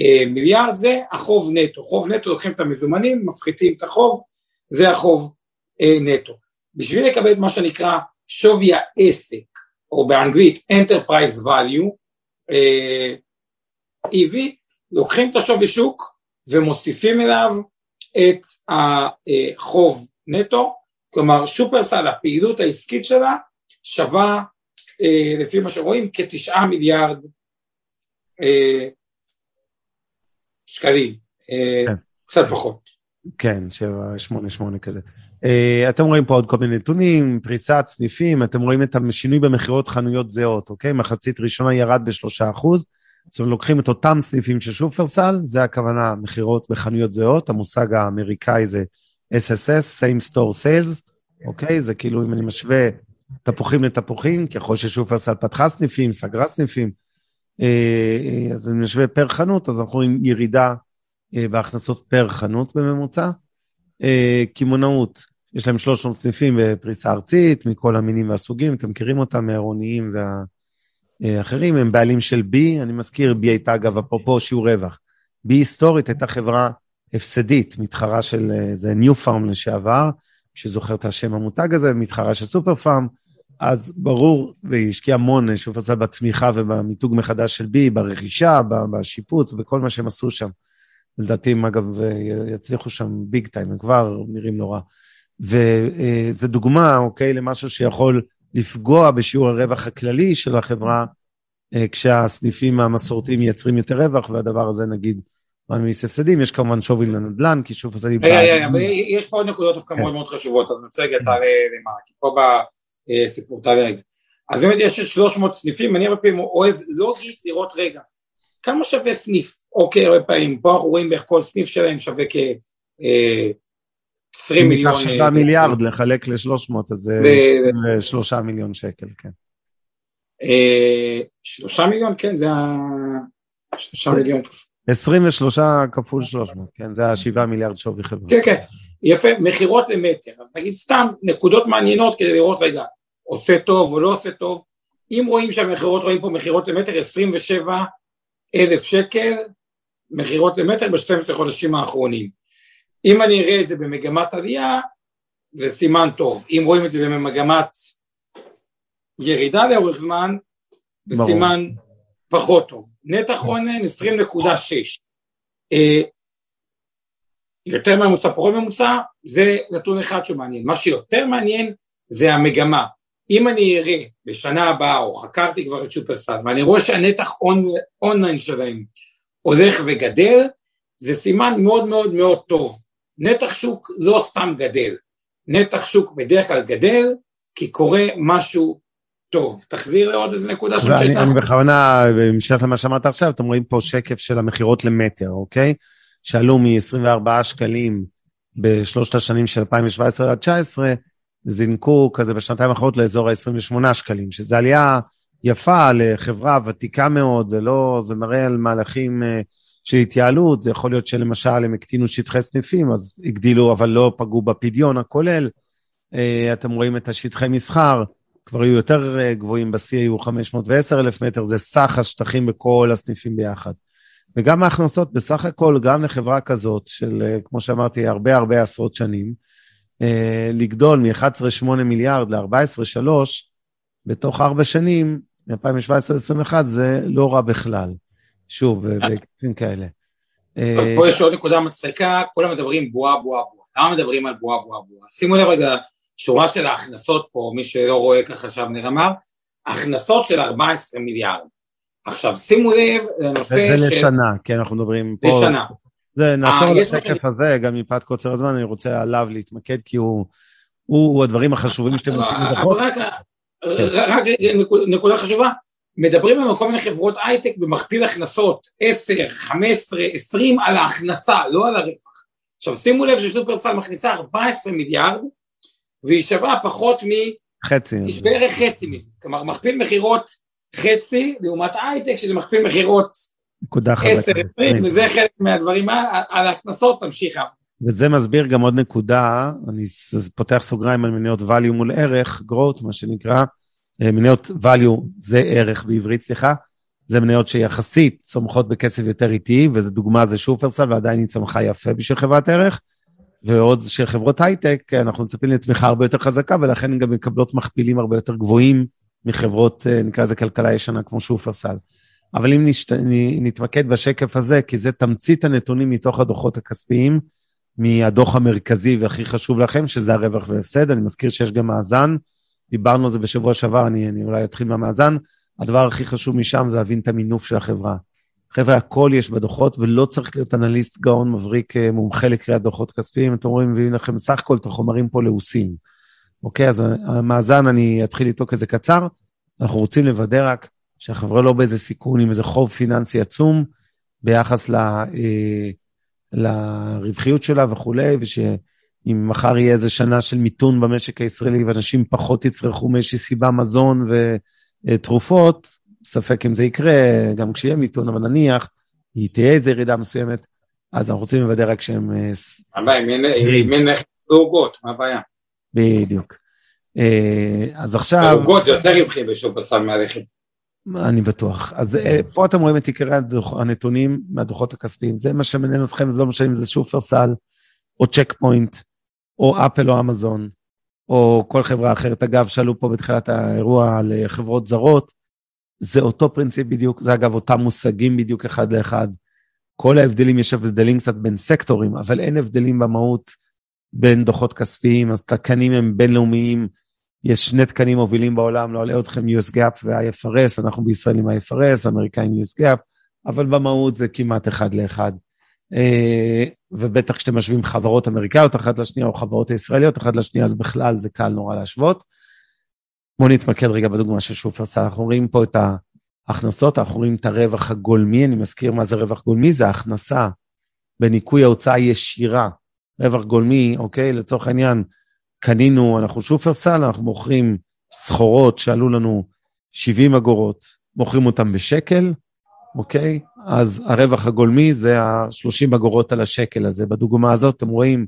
אה, מיליארד, זה החוב נטו, חוב נטו לוקחים את המזומנים, מפחיתים את החוב, זה החוב אה, נטו. בשביל לקבל את מה שנקרא שווי העסק, או באנגלית Enterprise Value, אה, EV, לוקחים את השווי שוק ומוסיפים אליו את החוב נטו, כלומר שופרסל, הפעילות העסקית שלה שווה אה, לפי מה שרואים כתשעה מיליארד אה, שקלים, אה, כן. קצת פחות. כן, שבע, שמונה, שמונה כזה. Uh, אתם רואים פה עוד כל מיני נתונים, פריסת סניפים, אתם רואים את השינוי במכירות חנויות זהות, אוקיי? מחצית ראשונה ירד ב-3%, זאת אומרת, לוקחים את אותם סניפים של שופרסל, זה הכוונה מכירות בחנויות זהות, המושג האמריקאי זה SSS, Same Store Sales, אוקיי? זה כאילו אם אני משווה תפוחים לתפוחים, ככל ששופרסל פתחה סניפים, סגרה סניפים, אה, אה, אז אני משווה פר חנות, אז אנחנו רואים ירידה אה, בהכנסות פר חנות בממוצע. קמעונאות, יש להם 300 סניפים בפריסה ארצית, מכל המינים והסוגים, אתם מכירים אותם מהעירוניים והאחרים, הם בעלים של בי, אני מזכיר, בי הייתה אגב, אפרופו שיעור רווח. בי היסטורית הייתה חברה הפסדית, מתחרה של, זה ניו פארם לשעבר, שזוכר את השם המותג הזה, מתחרה של סופר פארם, אז ברור, והיא השקיעה המון, שופרסל בצמיחה ובמיתוג מחדש של בי, ברכישה, בשיפוץ, בכל מה שהם עשו שם. לדעתי הם אגב יצליחו שם ביג טיים, הם כבר נראים רע. וזו דוגמה, אוקיי, למשהו שיכול לפגוע בשיעור הרווח הכללי של החברה, אה, כשהסניפים המסורתיים מייצרים יותר רווח, והדבר הזה נגיד מעמיס הפסדים, יש כמובן שווי לנדל"ן, כי שוב הפסדים... יש פה עוד נקודות דווקא כן. מאוד מאוד חשובות, אז אני רוצה רגע תעלה למעלה, כי פה בסיפור תעלה רגע. אז באמת יש 300 סניפים, אני הרבה פעמים אוהב לוגית לראות רגע, כמה שווה סניף? אוקיי, הרבה פעמים, פה אנחנו רואים איך כל סניף שלהם שווה כ... 20 מיליון... אם ניקח 7 מיליארד לחלק ל-300, אז זה 3 מיליון שקל, כן. 3 מיליון, כן, זה ה... 3 מיליון. 23 כפול 300, כן, זה ה-7 מיליארד שווי חברה. כן, כן, יפה, מכירות למטר, אז נגיד סתם נקודות מעניינות כדי לראות רגע, עושה טוב או לא עושה טוב, אם רואים שהמכירות, רואים פה מכירות למטר 27 אלף שקל, מכירות למטר ב-12 חודשים האחרונים. אם אני אראה את זה במגמת עלייה, זה סימן טוב. אם רואים את זה במגמת ירידה לאורך זמן, זה ברור. סימן פחות טוב. נתח עונן 20.6. אה, יותר ממוצע, פחות ממוצע, זה נתון אחד שמעניין. מה שיותר מעניין זה המגמה. אם אני אראה בשנה הבאה, או חקרתי כבר את שופרסל, ואני רואה שהנתח אונליין שלהם הולך וגדל, זה סימן מאוד מאוד מאוד טוב. נתח שוק לא סתם גדל, נתח שוק בדרך כלל גדל, כי קורה משהו טוב. תחזיר לעוד איזה נקודה שם שהייתה. אני בכוונה, בהמשך למה שאמרת עכשיו, אתם רואים פה שקף של המכירות למטר, אוקיי? שעלו מ-24 שקלים בשלושת השנים של 2017 עד 2019, זינקו כזה בשנתיים האחרונות לאזור ה-28 שקלים, שזו עלייה יפה לחברה ותיקה מאוד, זה לא, זה מראה על מהלכים אה, של התייעלות, זה יכול להיות שלמשל הם הקטינו שטחי סניפים, אז הגדילו, אבל לא פגעו בפדיון הכולל. אה, אתם רואים את השטחי מסחר, כבר היו יותר אה, גבוהים, בשיא היו 510 אלף מטר, זה סך השטחים בכל הסניפים ביחד. וגם ההכנסות בסך הכל, גם לחברה כזאת של, כמו שאמרתי, הרבה הרבה עשרות שנים, לגדול מ-11.8 מיליארד ל-14.3 בתוך ארבע שנים, מ-2017 ל-2021 זה לא רע בכלל. שוב, בהיקפים כאלה. פה יש עוד נקודה מצחיקה, כולם מדברים בועה, בועה, בועה. למה מדברים על בועה, בועה, בועה? שימו לב רגע, שורה של ההכנסות פה, מי שלא רואה ככה עכשיו נרמה, הכנסות של 14 מיליארד. עכשיו, שימו לב לנושא של... זה לשנה, כן, אנחנו מדברים פה... לשנה. זה, נעצור על השקף הזה, גם מפאת קוצר הזמן, אני רוצה עליו להתמקד, כי הוא, הוא הדברים החשובים שאתם רוצים לדחות. רק נקודה חשובה, מדברים על כל מיני חברות הייטק במכפיל הכנסות 10, 15, 20 על ההכנסה, לא על הרווח. עכשיו שימו לב ששופרסל מכניסה 14 מיליארד והיא שווה פחות מ... חצי. יש בערך חצי מזה, כלומר מכפיל מכירות חצי לעומת הייטק שזה מכפיל מכירות 10, 20, וזה חלק מהדברים על ההכנסות, תמשיך. וזה מסביר גם עוד נקודה, אני פותח סוגריים על מניות value מול ערך, growth מה שנקרא, אה, מניות value זה ערך בעברית, סליחה, זה מניות שיחסית צומחות בקצב יותר איטי, וזו דוגמה זה שופרסל, ועדיין היא צמחה יפה בשביל חברת ערך, ועוד של חברות הייטק, אנחנו מצפים לצמיחה הרבה יותר חזקה, ולכן הן גם מקבלות מכפילים הרבה יותר גבוהים מחברות, אה, נקרא לזה כלכלה ישנה כמו שופרסל. אבל אם נשת... נתמקד בשקף הזה, כי זה תמצית הנתונים מתוך הדוחות הכספיים, מהדוח המרכזי והכי חשוב לכם, שזה הרווח והפסד. אני מזכיר שיש גם מאזן, דיברנו על זה בשבוע שעבר, אני, אני אולי אתחיל מהמאזן. הדבר הכי חשוב משם זה להבין את המינוף של החברה. חבר'ה, הכל יש בדוחות, ולא צריך להיות אנליסט גאון מבריק אה, מומחה לקריאת דוחות כספיים. אתם רואים, מביאים לכם סך הכל את החומרים פה לעוסים. אוקיי, אז המאזן, אני אתחיל איתו כזה קצר. אנחנו רוצים לוודא רק שהחברה לא באיזה סיכון עם איזה חוב פיננסי עצום ביחס ל, אה, לרווחיות שלה וכולי, ושאם מחר יהיה איזה שנה של מיתון במשק הישראלי ואנשים פחות יצרכו מאיזושהי סיבה מזון ותרופות, ספק אם זה יקרה, גם כשיהיה מיתון, אבל נניח, היא תהיה איזו ירידה מסוימת, אז אנחנו רוצים לוודא רק שהם... אה, הבעיה, אם אין נכס בעוגות, מה הבעיה? בדיוק. אה, אז עכשיו... בעוגות יותר רווחי בשופרסל מהלחם. אני בטוח. אז אה, פה אתם רואים את עיקרי הנתונים מהדוחות הכספיים. זה מה שמעניין אתכם, זה לא משנה אם זה שופרסל, או צ'ק פוינט, או אפל או אמזון, או כל חברה אחרת. אגב, שאלו פה בתחילת האירוע על חברות זרות, זה אותו פרינציפ בדיוק, זה אגב אותם מושגים בדיוק אחד לאחד. כל ההבדלים, יש הבדלים קצת בין סקטורים, אבל אין הבדלים במהות בין דוחות כספיים, אז תקנים הם בינלאומיים, יש שני תקנים מובילים בעולם, לא אלאה אתכם US Gap ו-IFRS, אנחנו בישראל עם IFRS, אמריקאים US Gap, אבל במהות זה כמעט אחד לאחד. אה, ובטח כשאתם משווים חברות אמריקאיות אחת לשנייה, או חברות ישראליות אחת לשנייה, אז בכלל זה קל נורא להשוות. בואו נתמקד רגע בדוגמה של שופרסל, אנחנו רואים פה את ההכנסות, אנחנו רואים את הרווח הגולמי, אני מזכיר מה זה רווח גולמי, זה הכנסה בניכוי ההוצאה הישירה, רווח גולמי, אוקיי? לצורך העניין, קנינו, אנחנו שופרסל, אנחנו מוכרים סחורות שעלו לנו 70 אגורות, מוכרים אותן בשקל, אוקיי? אז הרווח הגולמי זה ה-30 אגורות על השקל הזה. בדוגמה הזאת אתם רואים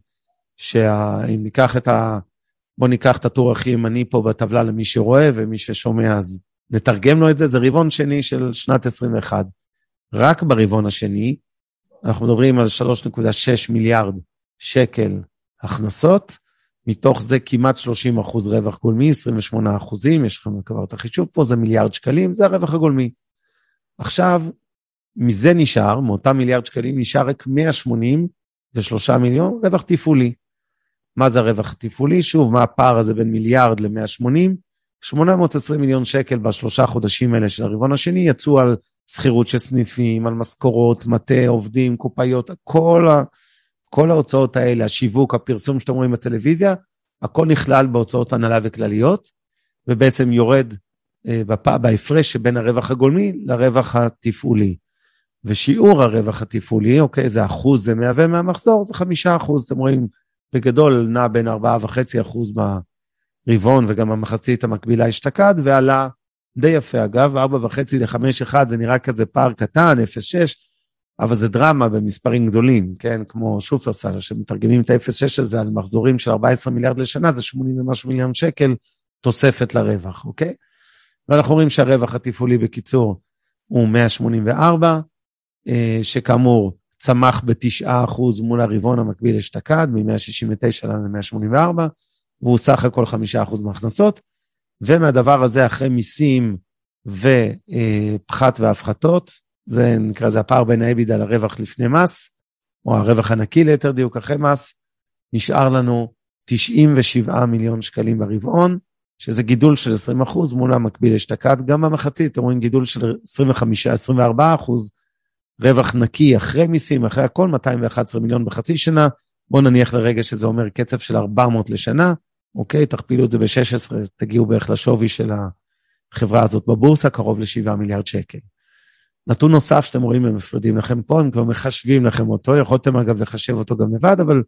שאם ניקח את ה... בואו ניקח את הטור הכי ימני פה בטבלה למי שרואה, ומי ששומע אז נתרגם לו את זה, זה רבעון שני של שנת 21. רק ברבעון השני, אנחנו מדברים על 3.6 מיליארד שקל הכנסות, מתוך זה כמעט 30 אחוז רווח גולמי, 28 אחוזים, יש לכם כבר את החישוב פה, זה מיליארד שקלים, זה הרווח הגולמי. עכשיו, מזה נשאר, מאותם מיליארד שקלים, נשאר רק 183 מיליון רווח תפעולי. מה זה הרווח התפעולי? שוב, מה הפער הזה בין מיליארד ל-180? 820 מיליון שקל בשלושה חודשים האלה של הרבעון השני יצאו על שכירות של סניפים, על משכורות, מטה, עובדים, קופאיות, כל, ה, כל ההוצאות האלה, השיווק, הפרסום שאתם רואים בטלוויזיה, הכל נכלל בהוצאות הנהלה וכלליות, ובעצם יורד בהפרש שבין הרווח הגולמי לרווח התפעולי. ושיעור הרווח התפעולי, אוקיי, זה אחוז זה מהווה מהמחזור, זה חמישה אחוז, אתם רואים, בגדול נע בין ארבעה וחצי אחוז ברבעון, וגם המחצית המקבילה אשתקד, ועלה די יפה אגב, ארבע וחצי לחמש אחד, זה נראה כזה פער קטן, אפס שש, אבל זה דרמה במספרים גדולים, כן? כמו שופרסל, שמתרגמים את ה-0.6 הזה על מחזורים של 14 מיליארד לשנה, זה 80 ומשהו מיליון שקל תוספת לרווח, אוקיי? ואנחנו רואים שהרווח התפעולי בקיצור הוא 184, אה, שכאמור צמח ב-9% מול הרבעון המקביל אשתקד, מ-169 ל-184, והוא סך הכל 5% מההכנסות. ומהדבר הזה, אחרי מיסים ופחת והפחתות, זה נקרא לזה הפער בין האבידה לרווח לפני מס, או הרווח הנקי ליתר דיוק אחרי מס, נשאר לנו 97 מיליון שקלים ברבעון, שזה גידול של 20 אחוז מול המקביל אשתקד. גם במחצית, אתם רואים גידול של 25-24 אחוז, רווח נקי אחרי מיסים, אחרי הכל, 211 מיליון בחצי שנה. בואו נניח לרגע שזה אומר קצב של 400 לשנה, אוקיי? תכפילו את זה ב-16, תגיעו בערך לשווי של החברה הזאת בבורסה, קרוב ל-7 מיליארד שקל. נתון נוסף שאתם רואים, הם מפרידים לכם פה, הם כבר מחשבים לכם אותו, יכולתם אגב לחשב אותו גם לבד, אבל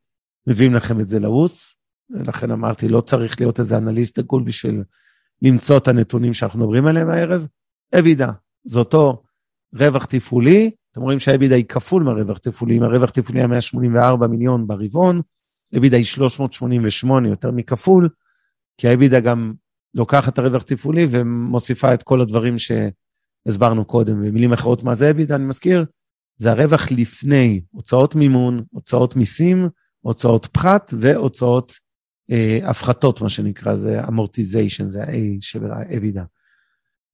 מביאים לכם את זה לעוץ. לכן אמרתי, לא צריך להיות איזה אנליסט דגול בשביל למצוא את הנתונים שאנחנו מדברים עליהם הערב. אבידה, זה אותו רווח תפעולי, אתם רואים שהאבידה היא כפול מהרווח תפעולי, אם הרווח תפעולי היה 184 מיליון ברבעון, אבידה היא 388, יותר מכפול, כי האבידה גם לוקחת את הרווח תפעולי ומוסיפה את כל הדברים שהסברנו קודם. במילים אחרות, מה זה אבידה? אני מזכיר, זה הרווח לפני הוצאות מימון, הוצאות מיסים, הוצאות פחת והוצאות הפחתות, מה שנקרא, זה אמורטיזיישן, זה ה-A של האבידה.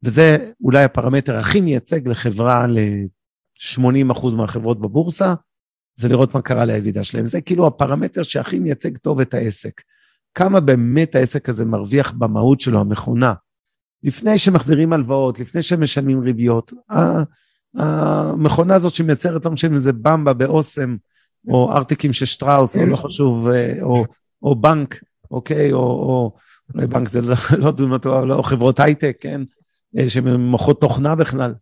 וזה אולי הפרמטר הכי מייצג לחברה, ל-80% מהחברות בבורסה, זה לראות מה קרה לאבידה שלהם. זה כאילו הפרמטר שהכי מייצג טוב את העסק. כמה באמת העסק הזה מרוויח במהות שלו, המכונה. לפני שמחזירים הלוואות, לפני שמשלמים ריביות, המכונה הזאת שמייצרת, לא משנה אם זה במבה באוסם, או ארטיקים של שטראוס, או לא חשוב, אה, או, או בנק, אוקיי, או, או אולי בנק זה לא, לא דוגמא טובה, לא חברות הייטק, כן? שהן מוחות תוכנה בכלל.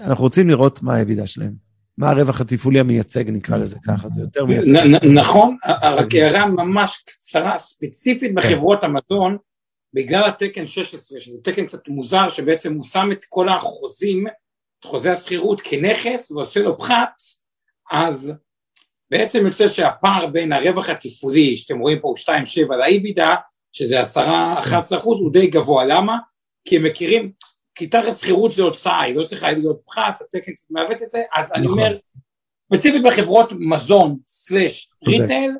אנחנו רוצים לראות מה האבידה שלהם. מה הרווח התפעולי המייצג, נקרא לזה ככה, זה יותר מייצג. נכון, רק הערה ממש קצרה, ספציפית כן. בחברות המזון, בגלל התקן 16, שזה תקן קצת מוזר, שבעצם הוא שם את כל החוזים, את חוזה השכירות כנכס ועושה לו פחת, אז בעצם יוצא שהפער בין הרווח התפעולי, שאתם רואים פה הוא 2.7 לאיבידה, שזה 10-11 אחוז, הוא די גבוה, למה? כי הם מכירים, כי תחת שכירות זה הוצאה, היא לא צריכה להיות פחת, התקן קצת מעוות את זה, אז אני נכון. אומר, ספציפית בחברות מזון סלאש ריטייל,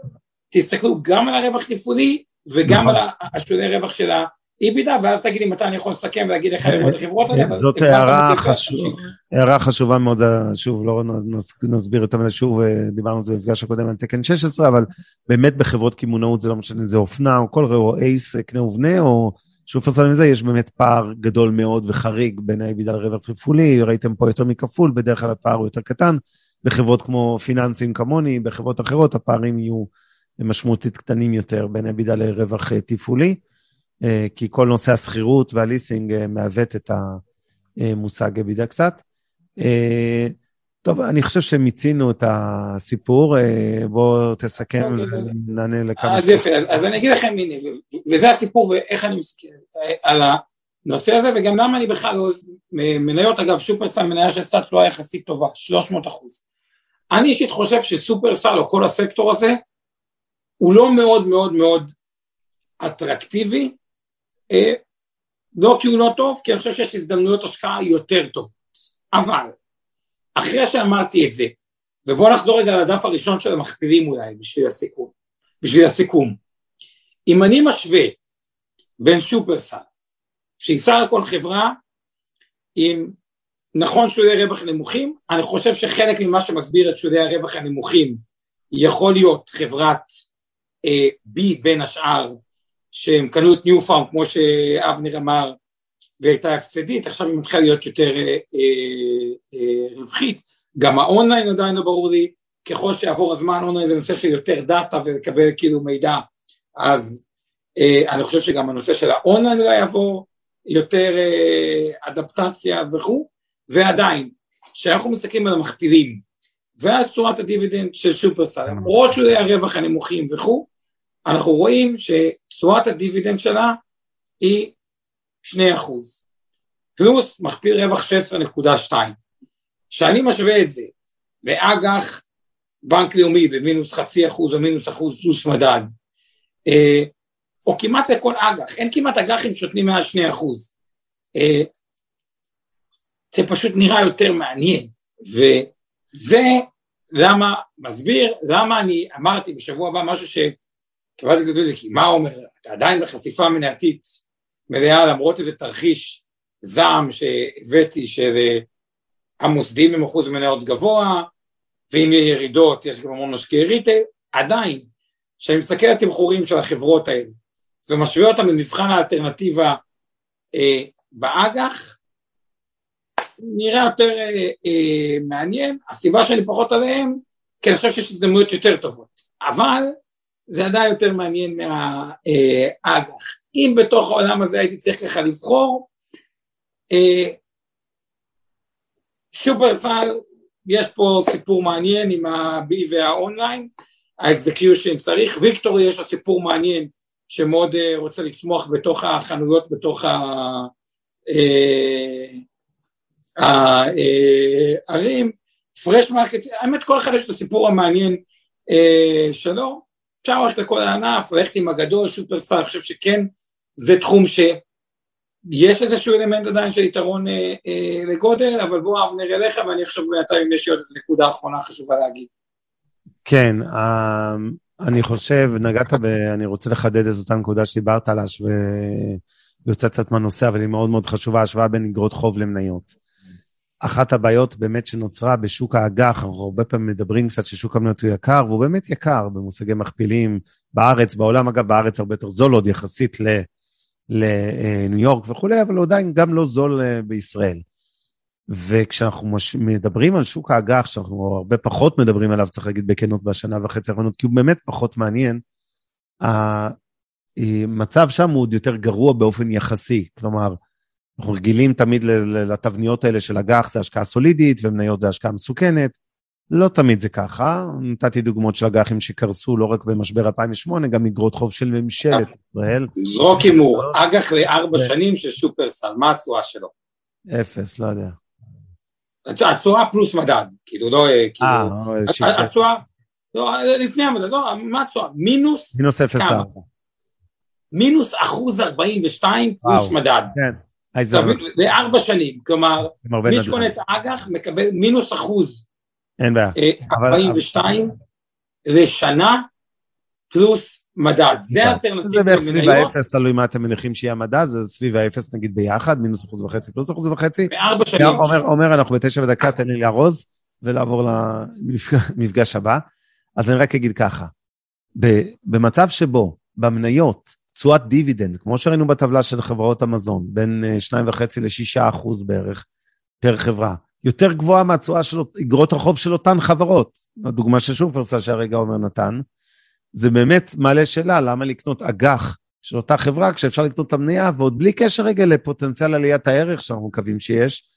תסתכלו גם על הרווח תפעולי וגם נכון. על השולי רווח של האיבידה, ואז תגיד לי מתי אני יכול לסכם ולהגיד לך ללמוד את החברות האלה. זאת הערה חשובה מאוד, שוב, לא נסביר אותה שוב, דיברנו על זה במפגש הקודם על תקן 16, אבל באמת בחברות קמעונאות זה לא משנה, זה אופנה או כל או אייס, קנה ובנה, או שופרסל מזה, יש באמת פער גדול מאוד וחריג בין האיבידה לרווח תפעולי, ראיתם פה יותר מכפול, בדרך כלל הפער הוא יותר קטן. בחברות כמו פיננסים כמוני, בחברות אחרות הפערים יהיו משמעותית קטנים יותר בין אבידה לרווח אה, תפעולי, אה, כי כל נושא השכירות והליסינג אה, מעוות את המושג אבידה קצת. טוב, אני חושב שמיצינו את הסיפור, בוא תסכם אוקיי, ונענה לכמה... אז יפה, אז אני אגיד לכם, הנה, וזה הסיפור ואיך אני מסתכל על הנושא הזה, וגם למה אני בכלל אוהב מניות, אגב, שופרסל מניה של סטאצ לא יחסית טובה, 300 אחוז. אני אישית חושב שסופרסל או כל הסקטור הזה, הוא לא מאוד מאוד מאוד אטרקטיבי, אה, לא כי הוא לא טוב, כי אני חושב שיש הזדמנויות השקעה יותר טובות. אבל, אחרי שאמרתי את זה, ובואו נחזור רגע לדף הראשון של המכפילים אולי, בשביל הסיכום. בשביל הסיכום. אם אני משווה בין שופרסל, שהיא סך הכל חברה עם נכון שולי רווח נמוכים, אני חושב שחלק ממה שמסביר את שולי הרווח הנמוכים יכול להיות חברת אה, Be בין השאר, שהם קנו את ניו פארם כמו שאבנר אמר והייתה הפסדית, עכשיו היא מתחילה להיות יותר אה, אה, אה, רווחית, גם האונליין עדיין לא ברור לי, ככל שיעבור הזמן אונליין זה נושא של יותר דאטה ולקבל כאילו מידע, אז אה, אני חושב שגם הנושא של האונליין לא יעבור, יותר אה, אדפטציה וכו', ועדיין, כשאנחנו מסתכלים על המכפילים ועל צורת הדיבידנד של שופרסל, למרות שזה הרווח הנמוכים וכו', אנחנו רואים שתשואת הדיבידנד שלה היא 2% פלוס מכפיל רווח 16.2. כשאני משווה את זה לאג"ח בנק לאומי במינוס חצי אחוז או מינוס אחוז פלוס מדד, אה, או כמעט לכל אג"ח, אין כמעט אג"חים שנותנים מעל 2 אחוז. אה, זה פשוט נראה יותר מעניין, וזה למה, מסביר למה אני אמרתי בשבוע הבא משהו ש... קבעתי את זה, כי מה אומר, אתה עדיין בחשיפה מניעתית מלאה למרות איזה תרחיש זעם שהבאתי של המוסדים עם אחוז מניות גבוה, ואם יהיה ירידות יש גם המון משקיעי ריטל, עדיין, כשאני מסתכל על התמחורים של החברות האלה, ומשווה אותם למבחן האלטרנטיבה אה, באג"ח, נראה יותר אה, אה, מעניין, הסיבה שאני פחות עליהם, כי אני חושב שיש הזדמנויות יותר טובות, אבל זה עדיין יותר מעניין מהאג"ח. אם בתוך העולם הזה הייתי צריך ככה לבחור, אה, שופרסל, יש פה סיפור מעניין עם ה-B והאונליין, ה execution צריך, ויקטורי יש לו סיפור מעניין שמאוד אה, רוצה לצמוח בתוך החנויות, בתוך הערים, פרש מרקט, האמת כל אחד יש לו סיפור המעניין שלו, אפשר ללכת לכל הענף, ללכת עם הגדול, שופרסל, אני חושב שכן, זה תחום שיש איזשהו אלמנט עדיין של יתרון אה, אה, לגודל, אבל בוא אבנר אליך, ואני עכשיו בינתיים אם יש לי עוד איזו נקודה אחרונה חשובה להגיד. כן, אה, אני חושב, נגעת ב... אני רוצה לחדד את אותה נקודה שדיברת עליה, ויוצא קצת מהנושא, אבל היא מאוד מאוד חשובה, השוואה בין אגרות חוב למניות. אחת הבעיות באמת שנוצרה בשוק האג"ח, אנחנו הרבה פעמים מדברים קצת ששוק המניות הוא יקר, והוא באמת יקר במושגי מכפילים בארץ, בעולם אגב, בארץ הרבה יותר זול עוד יחסית לניו יורק וכולי, אבל הוא עדיין גם לא זול אה, בישראל. וכשאנחנו מש... מדברים על שוק האג"ח, שאנחנו הרבה פחות מדברים עליו, צריך להגיד בכנות, בשנה וחצי האחרונות, כי הוא באמת פחות מעניין, המצב שם הוא עוד יותר גרוע באופן יחסי. כלומר, אנחנו רגילים תמיד לתבניות האלה של אג"ח זה השקעה סולידית ומניות זה השקעה מסוכנת. לא תמיד זה ככה, נתתי דוגמאות של אג"חים שקרסו לא רק במשבר 2008, גם אגרות חוב של ממשלת ישראל. זרוק הימור, אג"ח לארבע שנים של שופרסל, מה התשואה שלו? אפס, לא יודע. התשואה פלוס מדד, כאילו לא, אה, כאילו, התשואה, לא, לפני המדד, לא, מה התשואה? מינוס, מינוס אפס ארבע. מינוס אחוז ארבעים ושתיים פלוס מדד. כן. לארבע שנים, כלומר, מי שקונה את האג"ח מקבל מינוס אחוז. אין בעיה. 42 אה, לשנה פלוס מדד, זה האלטרנטיבה זה בערך סביב האפס, תלוי מה אתם מניחים שיהיה המדד, זה סביב האפס נגיד ביחד, מינוס אחוז וחצי פלוס אחוז וחצי. בארבע שנים. אומר, אנחנו בתשע ודקה, תן לי לארוז ולעבור למפגש הבא. אז אני רק אגיד ככה, במצב שבו במניות תשואת דיבידנד, כמו שראינו בטבלה של חברות המזון, בין 2.5 אה, ל-6 אחוז בערך פר חברה, יותר גבוהה מהתשואה של אגרות החוב של אותן חברות. הדוגמה של שופרסל שהרגע עומר נתן, זה באמת מעלה שאלה, למה לקנות אג"ח של אותה חברה כשאפשר לקנות את המניה, ועוד בלי קשר רגע לפוטנציאל עליית הערך שאנחנו מקווים שיש,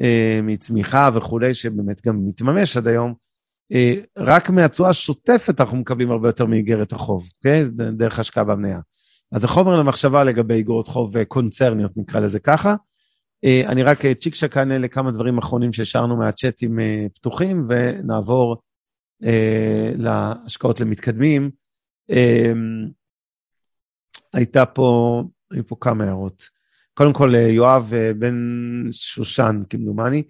אה, מצמיחה וכולי, שבאמת גם מתממש עד היום, אה, רק מהתשואה השוטפת אנחנו מקבלים הרבה יותר מאיגרת החוב, אוקיי? דרך השקעה במניה. אז זה חומר למחשבה לגבי אגרות חוב קונצרניות, נקרא לזה ככה. אה, אני רק אה, צ'יק צ'ק אענה לכמה דברים אחרונים שהשארנו מהצ'אטים אה, פתוחים, ונעבור להשקעות למתקדמים. הייתה פה, היו פה כמה הערות. קודם כל, יואב בן שושן, כמדומני,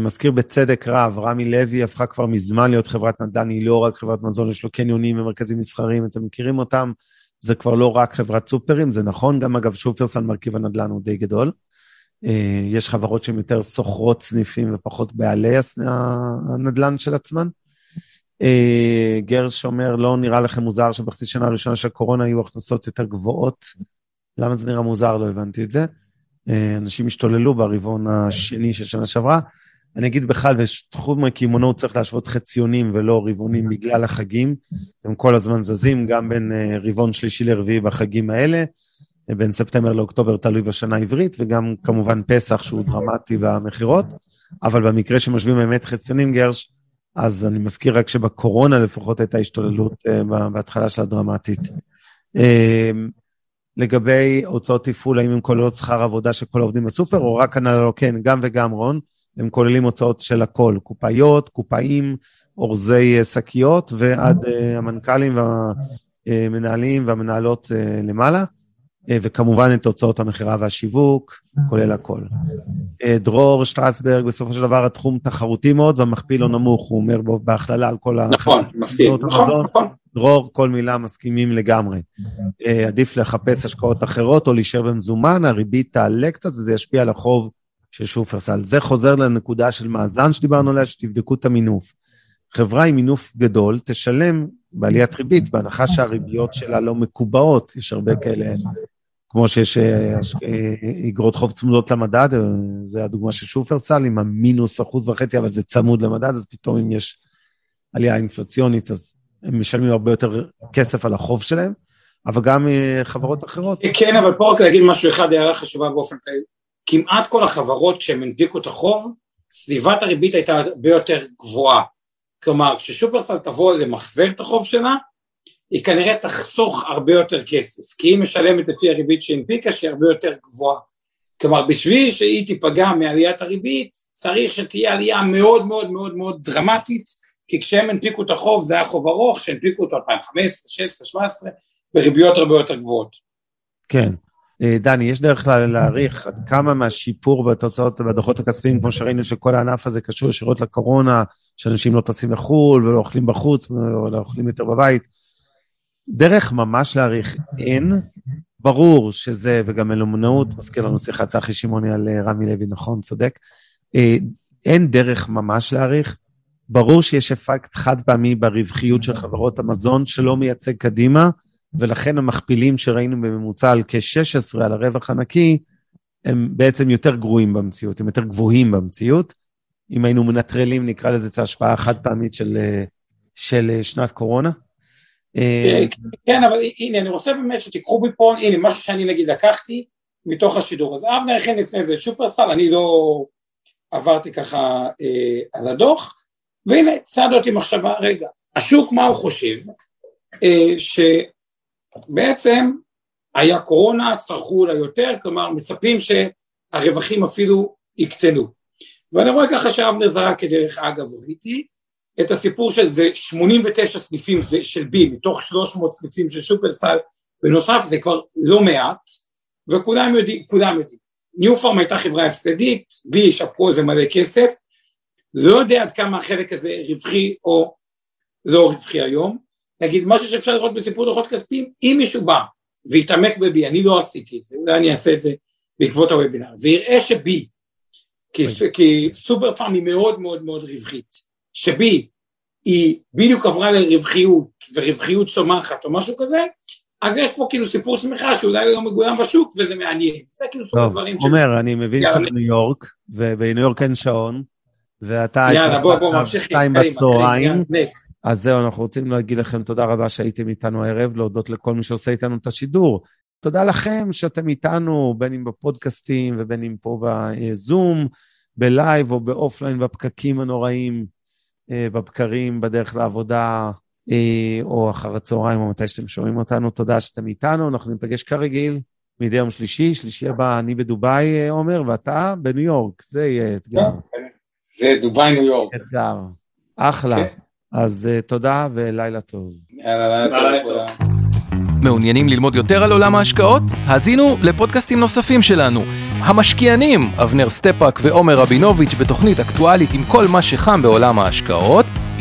מזכיר בצדק רב, רמי לוי הפכה כבר מזמן להיות חברת נדל"ן, היא לא רק חברת מזון, יש לו קניונים ומרכזים מסחריים, אתם מכירים אותם, זה כבר לא רק חברת סופרים, זה נכון, גם אגב שופרסל מרכיב הנדל"ן הוא די גדול. אה, יש חברות שהן יותר סוחרות סניפים ופחות בעלי הנדל"ן של עצמן. אה, גרש אומר, לא נראה לכם מוזר שבחצי שנה הראשונה של הקורונה היו הכנסות יותר גבוהות? למה זה נראה מוזר? לא הבנתי את זה. אה, אנשים השתוללו ברבעון השני של שנה שעברה. אני אגיד בכלל, בתחום הקמעונאות צריך להשוות חציונים ולא רבעונים בגלל החגים. הם כל הזמן זזים, גם בין רבעון שלישי לרביעי בחגים האלה. בין ספטמבר לאוקטובר תלוי בשנה העברית, וגם כמובן פסח שהוא דרמטי במכירות, אבל במקרה שמשווים באמת חציונים גרש, אז אני מזכיר רק שבקורונה לפחות הייתה השתוללות uh, בהתחלה של הדרמטית. Uh, לגבי הוצאות תפעול, האם הן כוללות שכר עבודה של כל העובדים בסופר, או רק הנהלה לא כן, גם וגם רון, הם כוללים הוצאות של הכל, קופאיות, קופאים, אורזי אה, שקיות, ועד uh, המנכ"לים והמנהלים והמנהלות uh, למעלה. אה, וכמובן את תוצאות המכירה והשיווק, כולל הכל. אה, דרור שטרסברג, בסופו של דבר התחום תחרותי מאוד והמכפיל לא נמוך, הוא אומר בו בהכללה על כל ה... נכון, מסכים, נכון, נכון. דרור, כל מילה מסכימים לגמרי. אה, עדיף לחפש השקעות אחרות או להישאר במזומן, הריבית תעלה קצת וזה ישפיע על החוב של שופרסל. זה חוזר לנקודה של מאזן שדיברנו עליה, שתבדקו את המינוף. חברה עם מינוף גדול תשלם בעליית ריבית, בהנחה שהריביות שלה לא מקובעות, יש הרבה כאלה כמו שיש אה, אה, אגרות חוב צמודות למדד, אה, זה הדוגמה של שופרסל עם המינוס אחוז וחצי, אבל זה צמוד למדד, אז פתאום אם יש עלייה אינפלציונית, אז הם משלמים הרבה יותר כסף על החוב שלהם, אבל גם חברות אחרות. כן, אבל פה רק להגיד משהו אחד, הערה חשובה באופן כללי. כמעט כל החברות שהן הנפיקו את החוב, סביבת הריבית הייתה הרבה יותר גבוהה. כלומר, כששופרסל תבוא למחזר את החוב שלה, היא כנראה תחסוך הרבה יותר כסף, כי היא משלמת לפי הריבית שהנפיקה שהיא הרבה יותר גבוהה. כלומר, בשביל שהיא תיפגע מעליית הריבית, צריך שתהיה עלייה מאוד מאוד מאוד מאוד דרמטית, כי כשהם הנפיקו את החוב זה היה חוב ארוך, שהנפיקו אותו 2015, 2016, 2017, בריביות הרבה יותר גבוהות. כן. אה, דני, יש דרך להעריך עד כמה מהשיפור בתוצאות, בדוחות הכספיים, כמו שראינו שכל הענף הזה קשור ישירות לקורונה, שאנשים לא טסים לחו"ל ולא אוכלים בחוץ ולא אוכלים יותר בבית, דרך ממש להעריך אין. ברור שזה, וגם מלומנאות, מזכיר לנו שיחת צחי שמעוני על אה, רמי לוי, נכון, צודק. אה, אין דרך ממש להעריך. ברור שיש אפקט חד פעמי ברווחיות של חברות המזון שלא מייצג קדימה, ולכן המכפילים שראינו בממוצע על כ-16 על הרווח הנקי, הם בעצם יותר גרועים במציאות, הם יותר גבוהים במציאות. אם היינו מנטרלים, נקרא לזה את ההשפעה החד פעמית של, אה, של שנת קורונה. אה, כן, אבל הנה, אני רוצה באמת שתיקחו מפה, הנה, משהו שאני נגיד לקחתי, מתוך השידור. אז אבנר הכין לפני זה שופרסל, אני לא עברתי ככה אה, על הדוח, והנה צד אותי מחשבה, רגע, השוק מה הוא חושב? אה, שבעצם היה קורונה, צרכו אולי יותר, כלומר מצפים שהרווחים אפילו יקטנו. ואני רואה ככה שאבנר זרק כדרך אגב ראיתי את הסיפור של זה 89 סניפים של בי מתוך 300 סניפים של שופרסל בנוסף זה כבר לא מעט וכולם יודעים, כולם יודעים. ניו פארם הייתה חברה הפסדית, בי שפכו איזה מלא כסף, לא יודע עד כמה החלק הזה רווחי או לא רווחי היום, נגיד משהו שאפשר לראות בסיפור דוחות כספיים, אם מישהו בא ויתעמק בבי, אני לא עשיתי את זה, אולי אני אעשה את זה בעקבות הוובינר, ויראה שבי, כי, כי סופר פארם היא מאוד מאוד מאוד רווחית, שבי היא בדיוק עברה לרווחיות, ורווחיות צומחת או משהו כזה, אז יש פה כאילו סיפור שמחה שאולי לא מגולם בשוק וזה מעניין. זה כאילו סוג הדברים ש... עומר, אני מבין שאתה בניו יורק, ובניו יורק אין שעון, ואתה עכשיו שתיים בצהריים, אז זהו, אנחנו רוצים להגיד לכם תודה רבה שהייתם איתנו הערב, להודות לכל מי שעושה איתנו את השידור. תודה לכם שאתם איתנו, בין אם בפודקאסטים ובין אם פה בזום, ב live או ב offline בפקקים הנוראים, אה, בבקרים, בדרך לעבודה, אה, או אחר הצהריים, או מתי שאתם שומעים אותנו. תודה שאתם איתנו, אנחנו ניפגש כרגיל מדי יום שלישי, שלישי הבא אני בדובאי, אה, עומר, ואתה בניו יורק, זה יהיה אתגר. זה דובאי ניו יורק. אתגר. אחלה. כן. אז תודה ולילה טוב. יאללה, לילה טוב. מעוניינים ללמוד יותר על עולם ההשקעות? האזינו לפודקאסטים נוספים שלנו. המשקיענים, אבנר סטפאק ועומר רבינוביץ' בתוכנית אקטואלית עם כל מה שחם בעולם ההשקעות.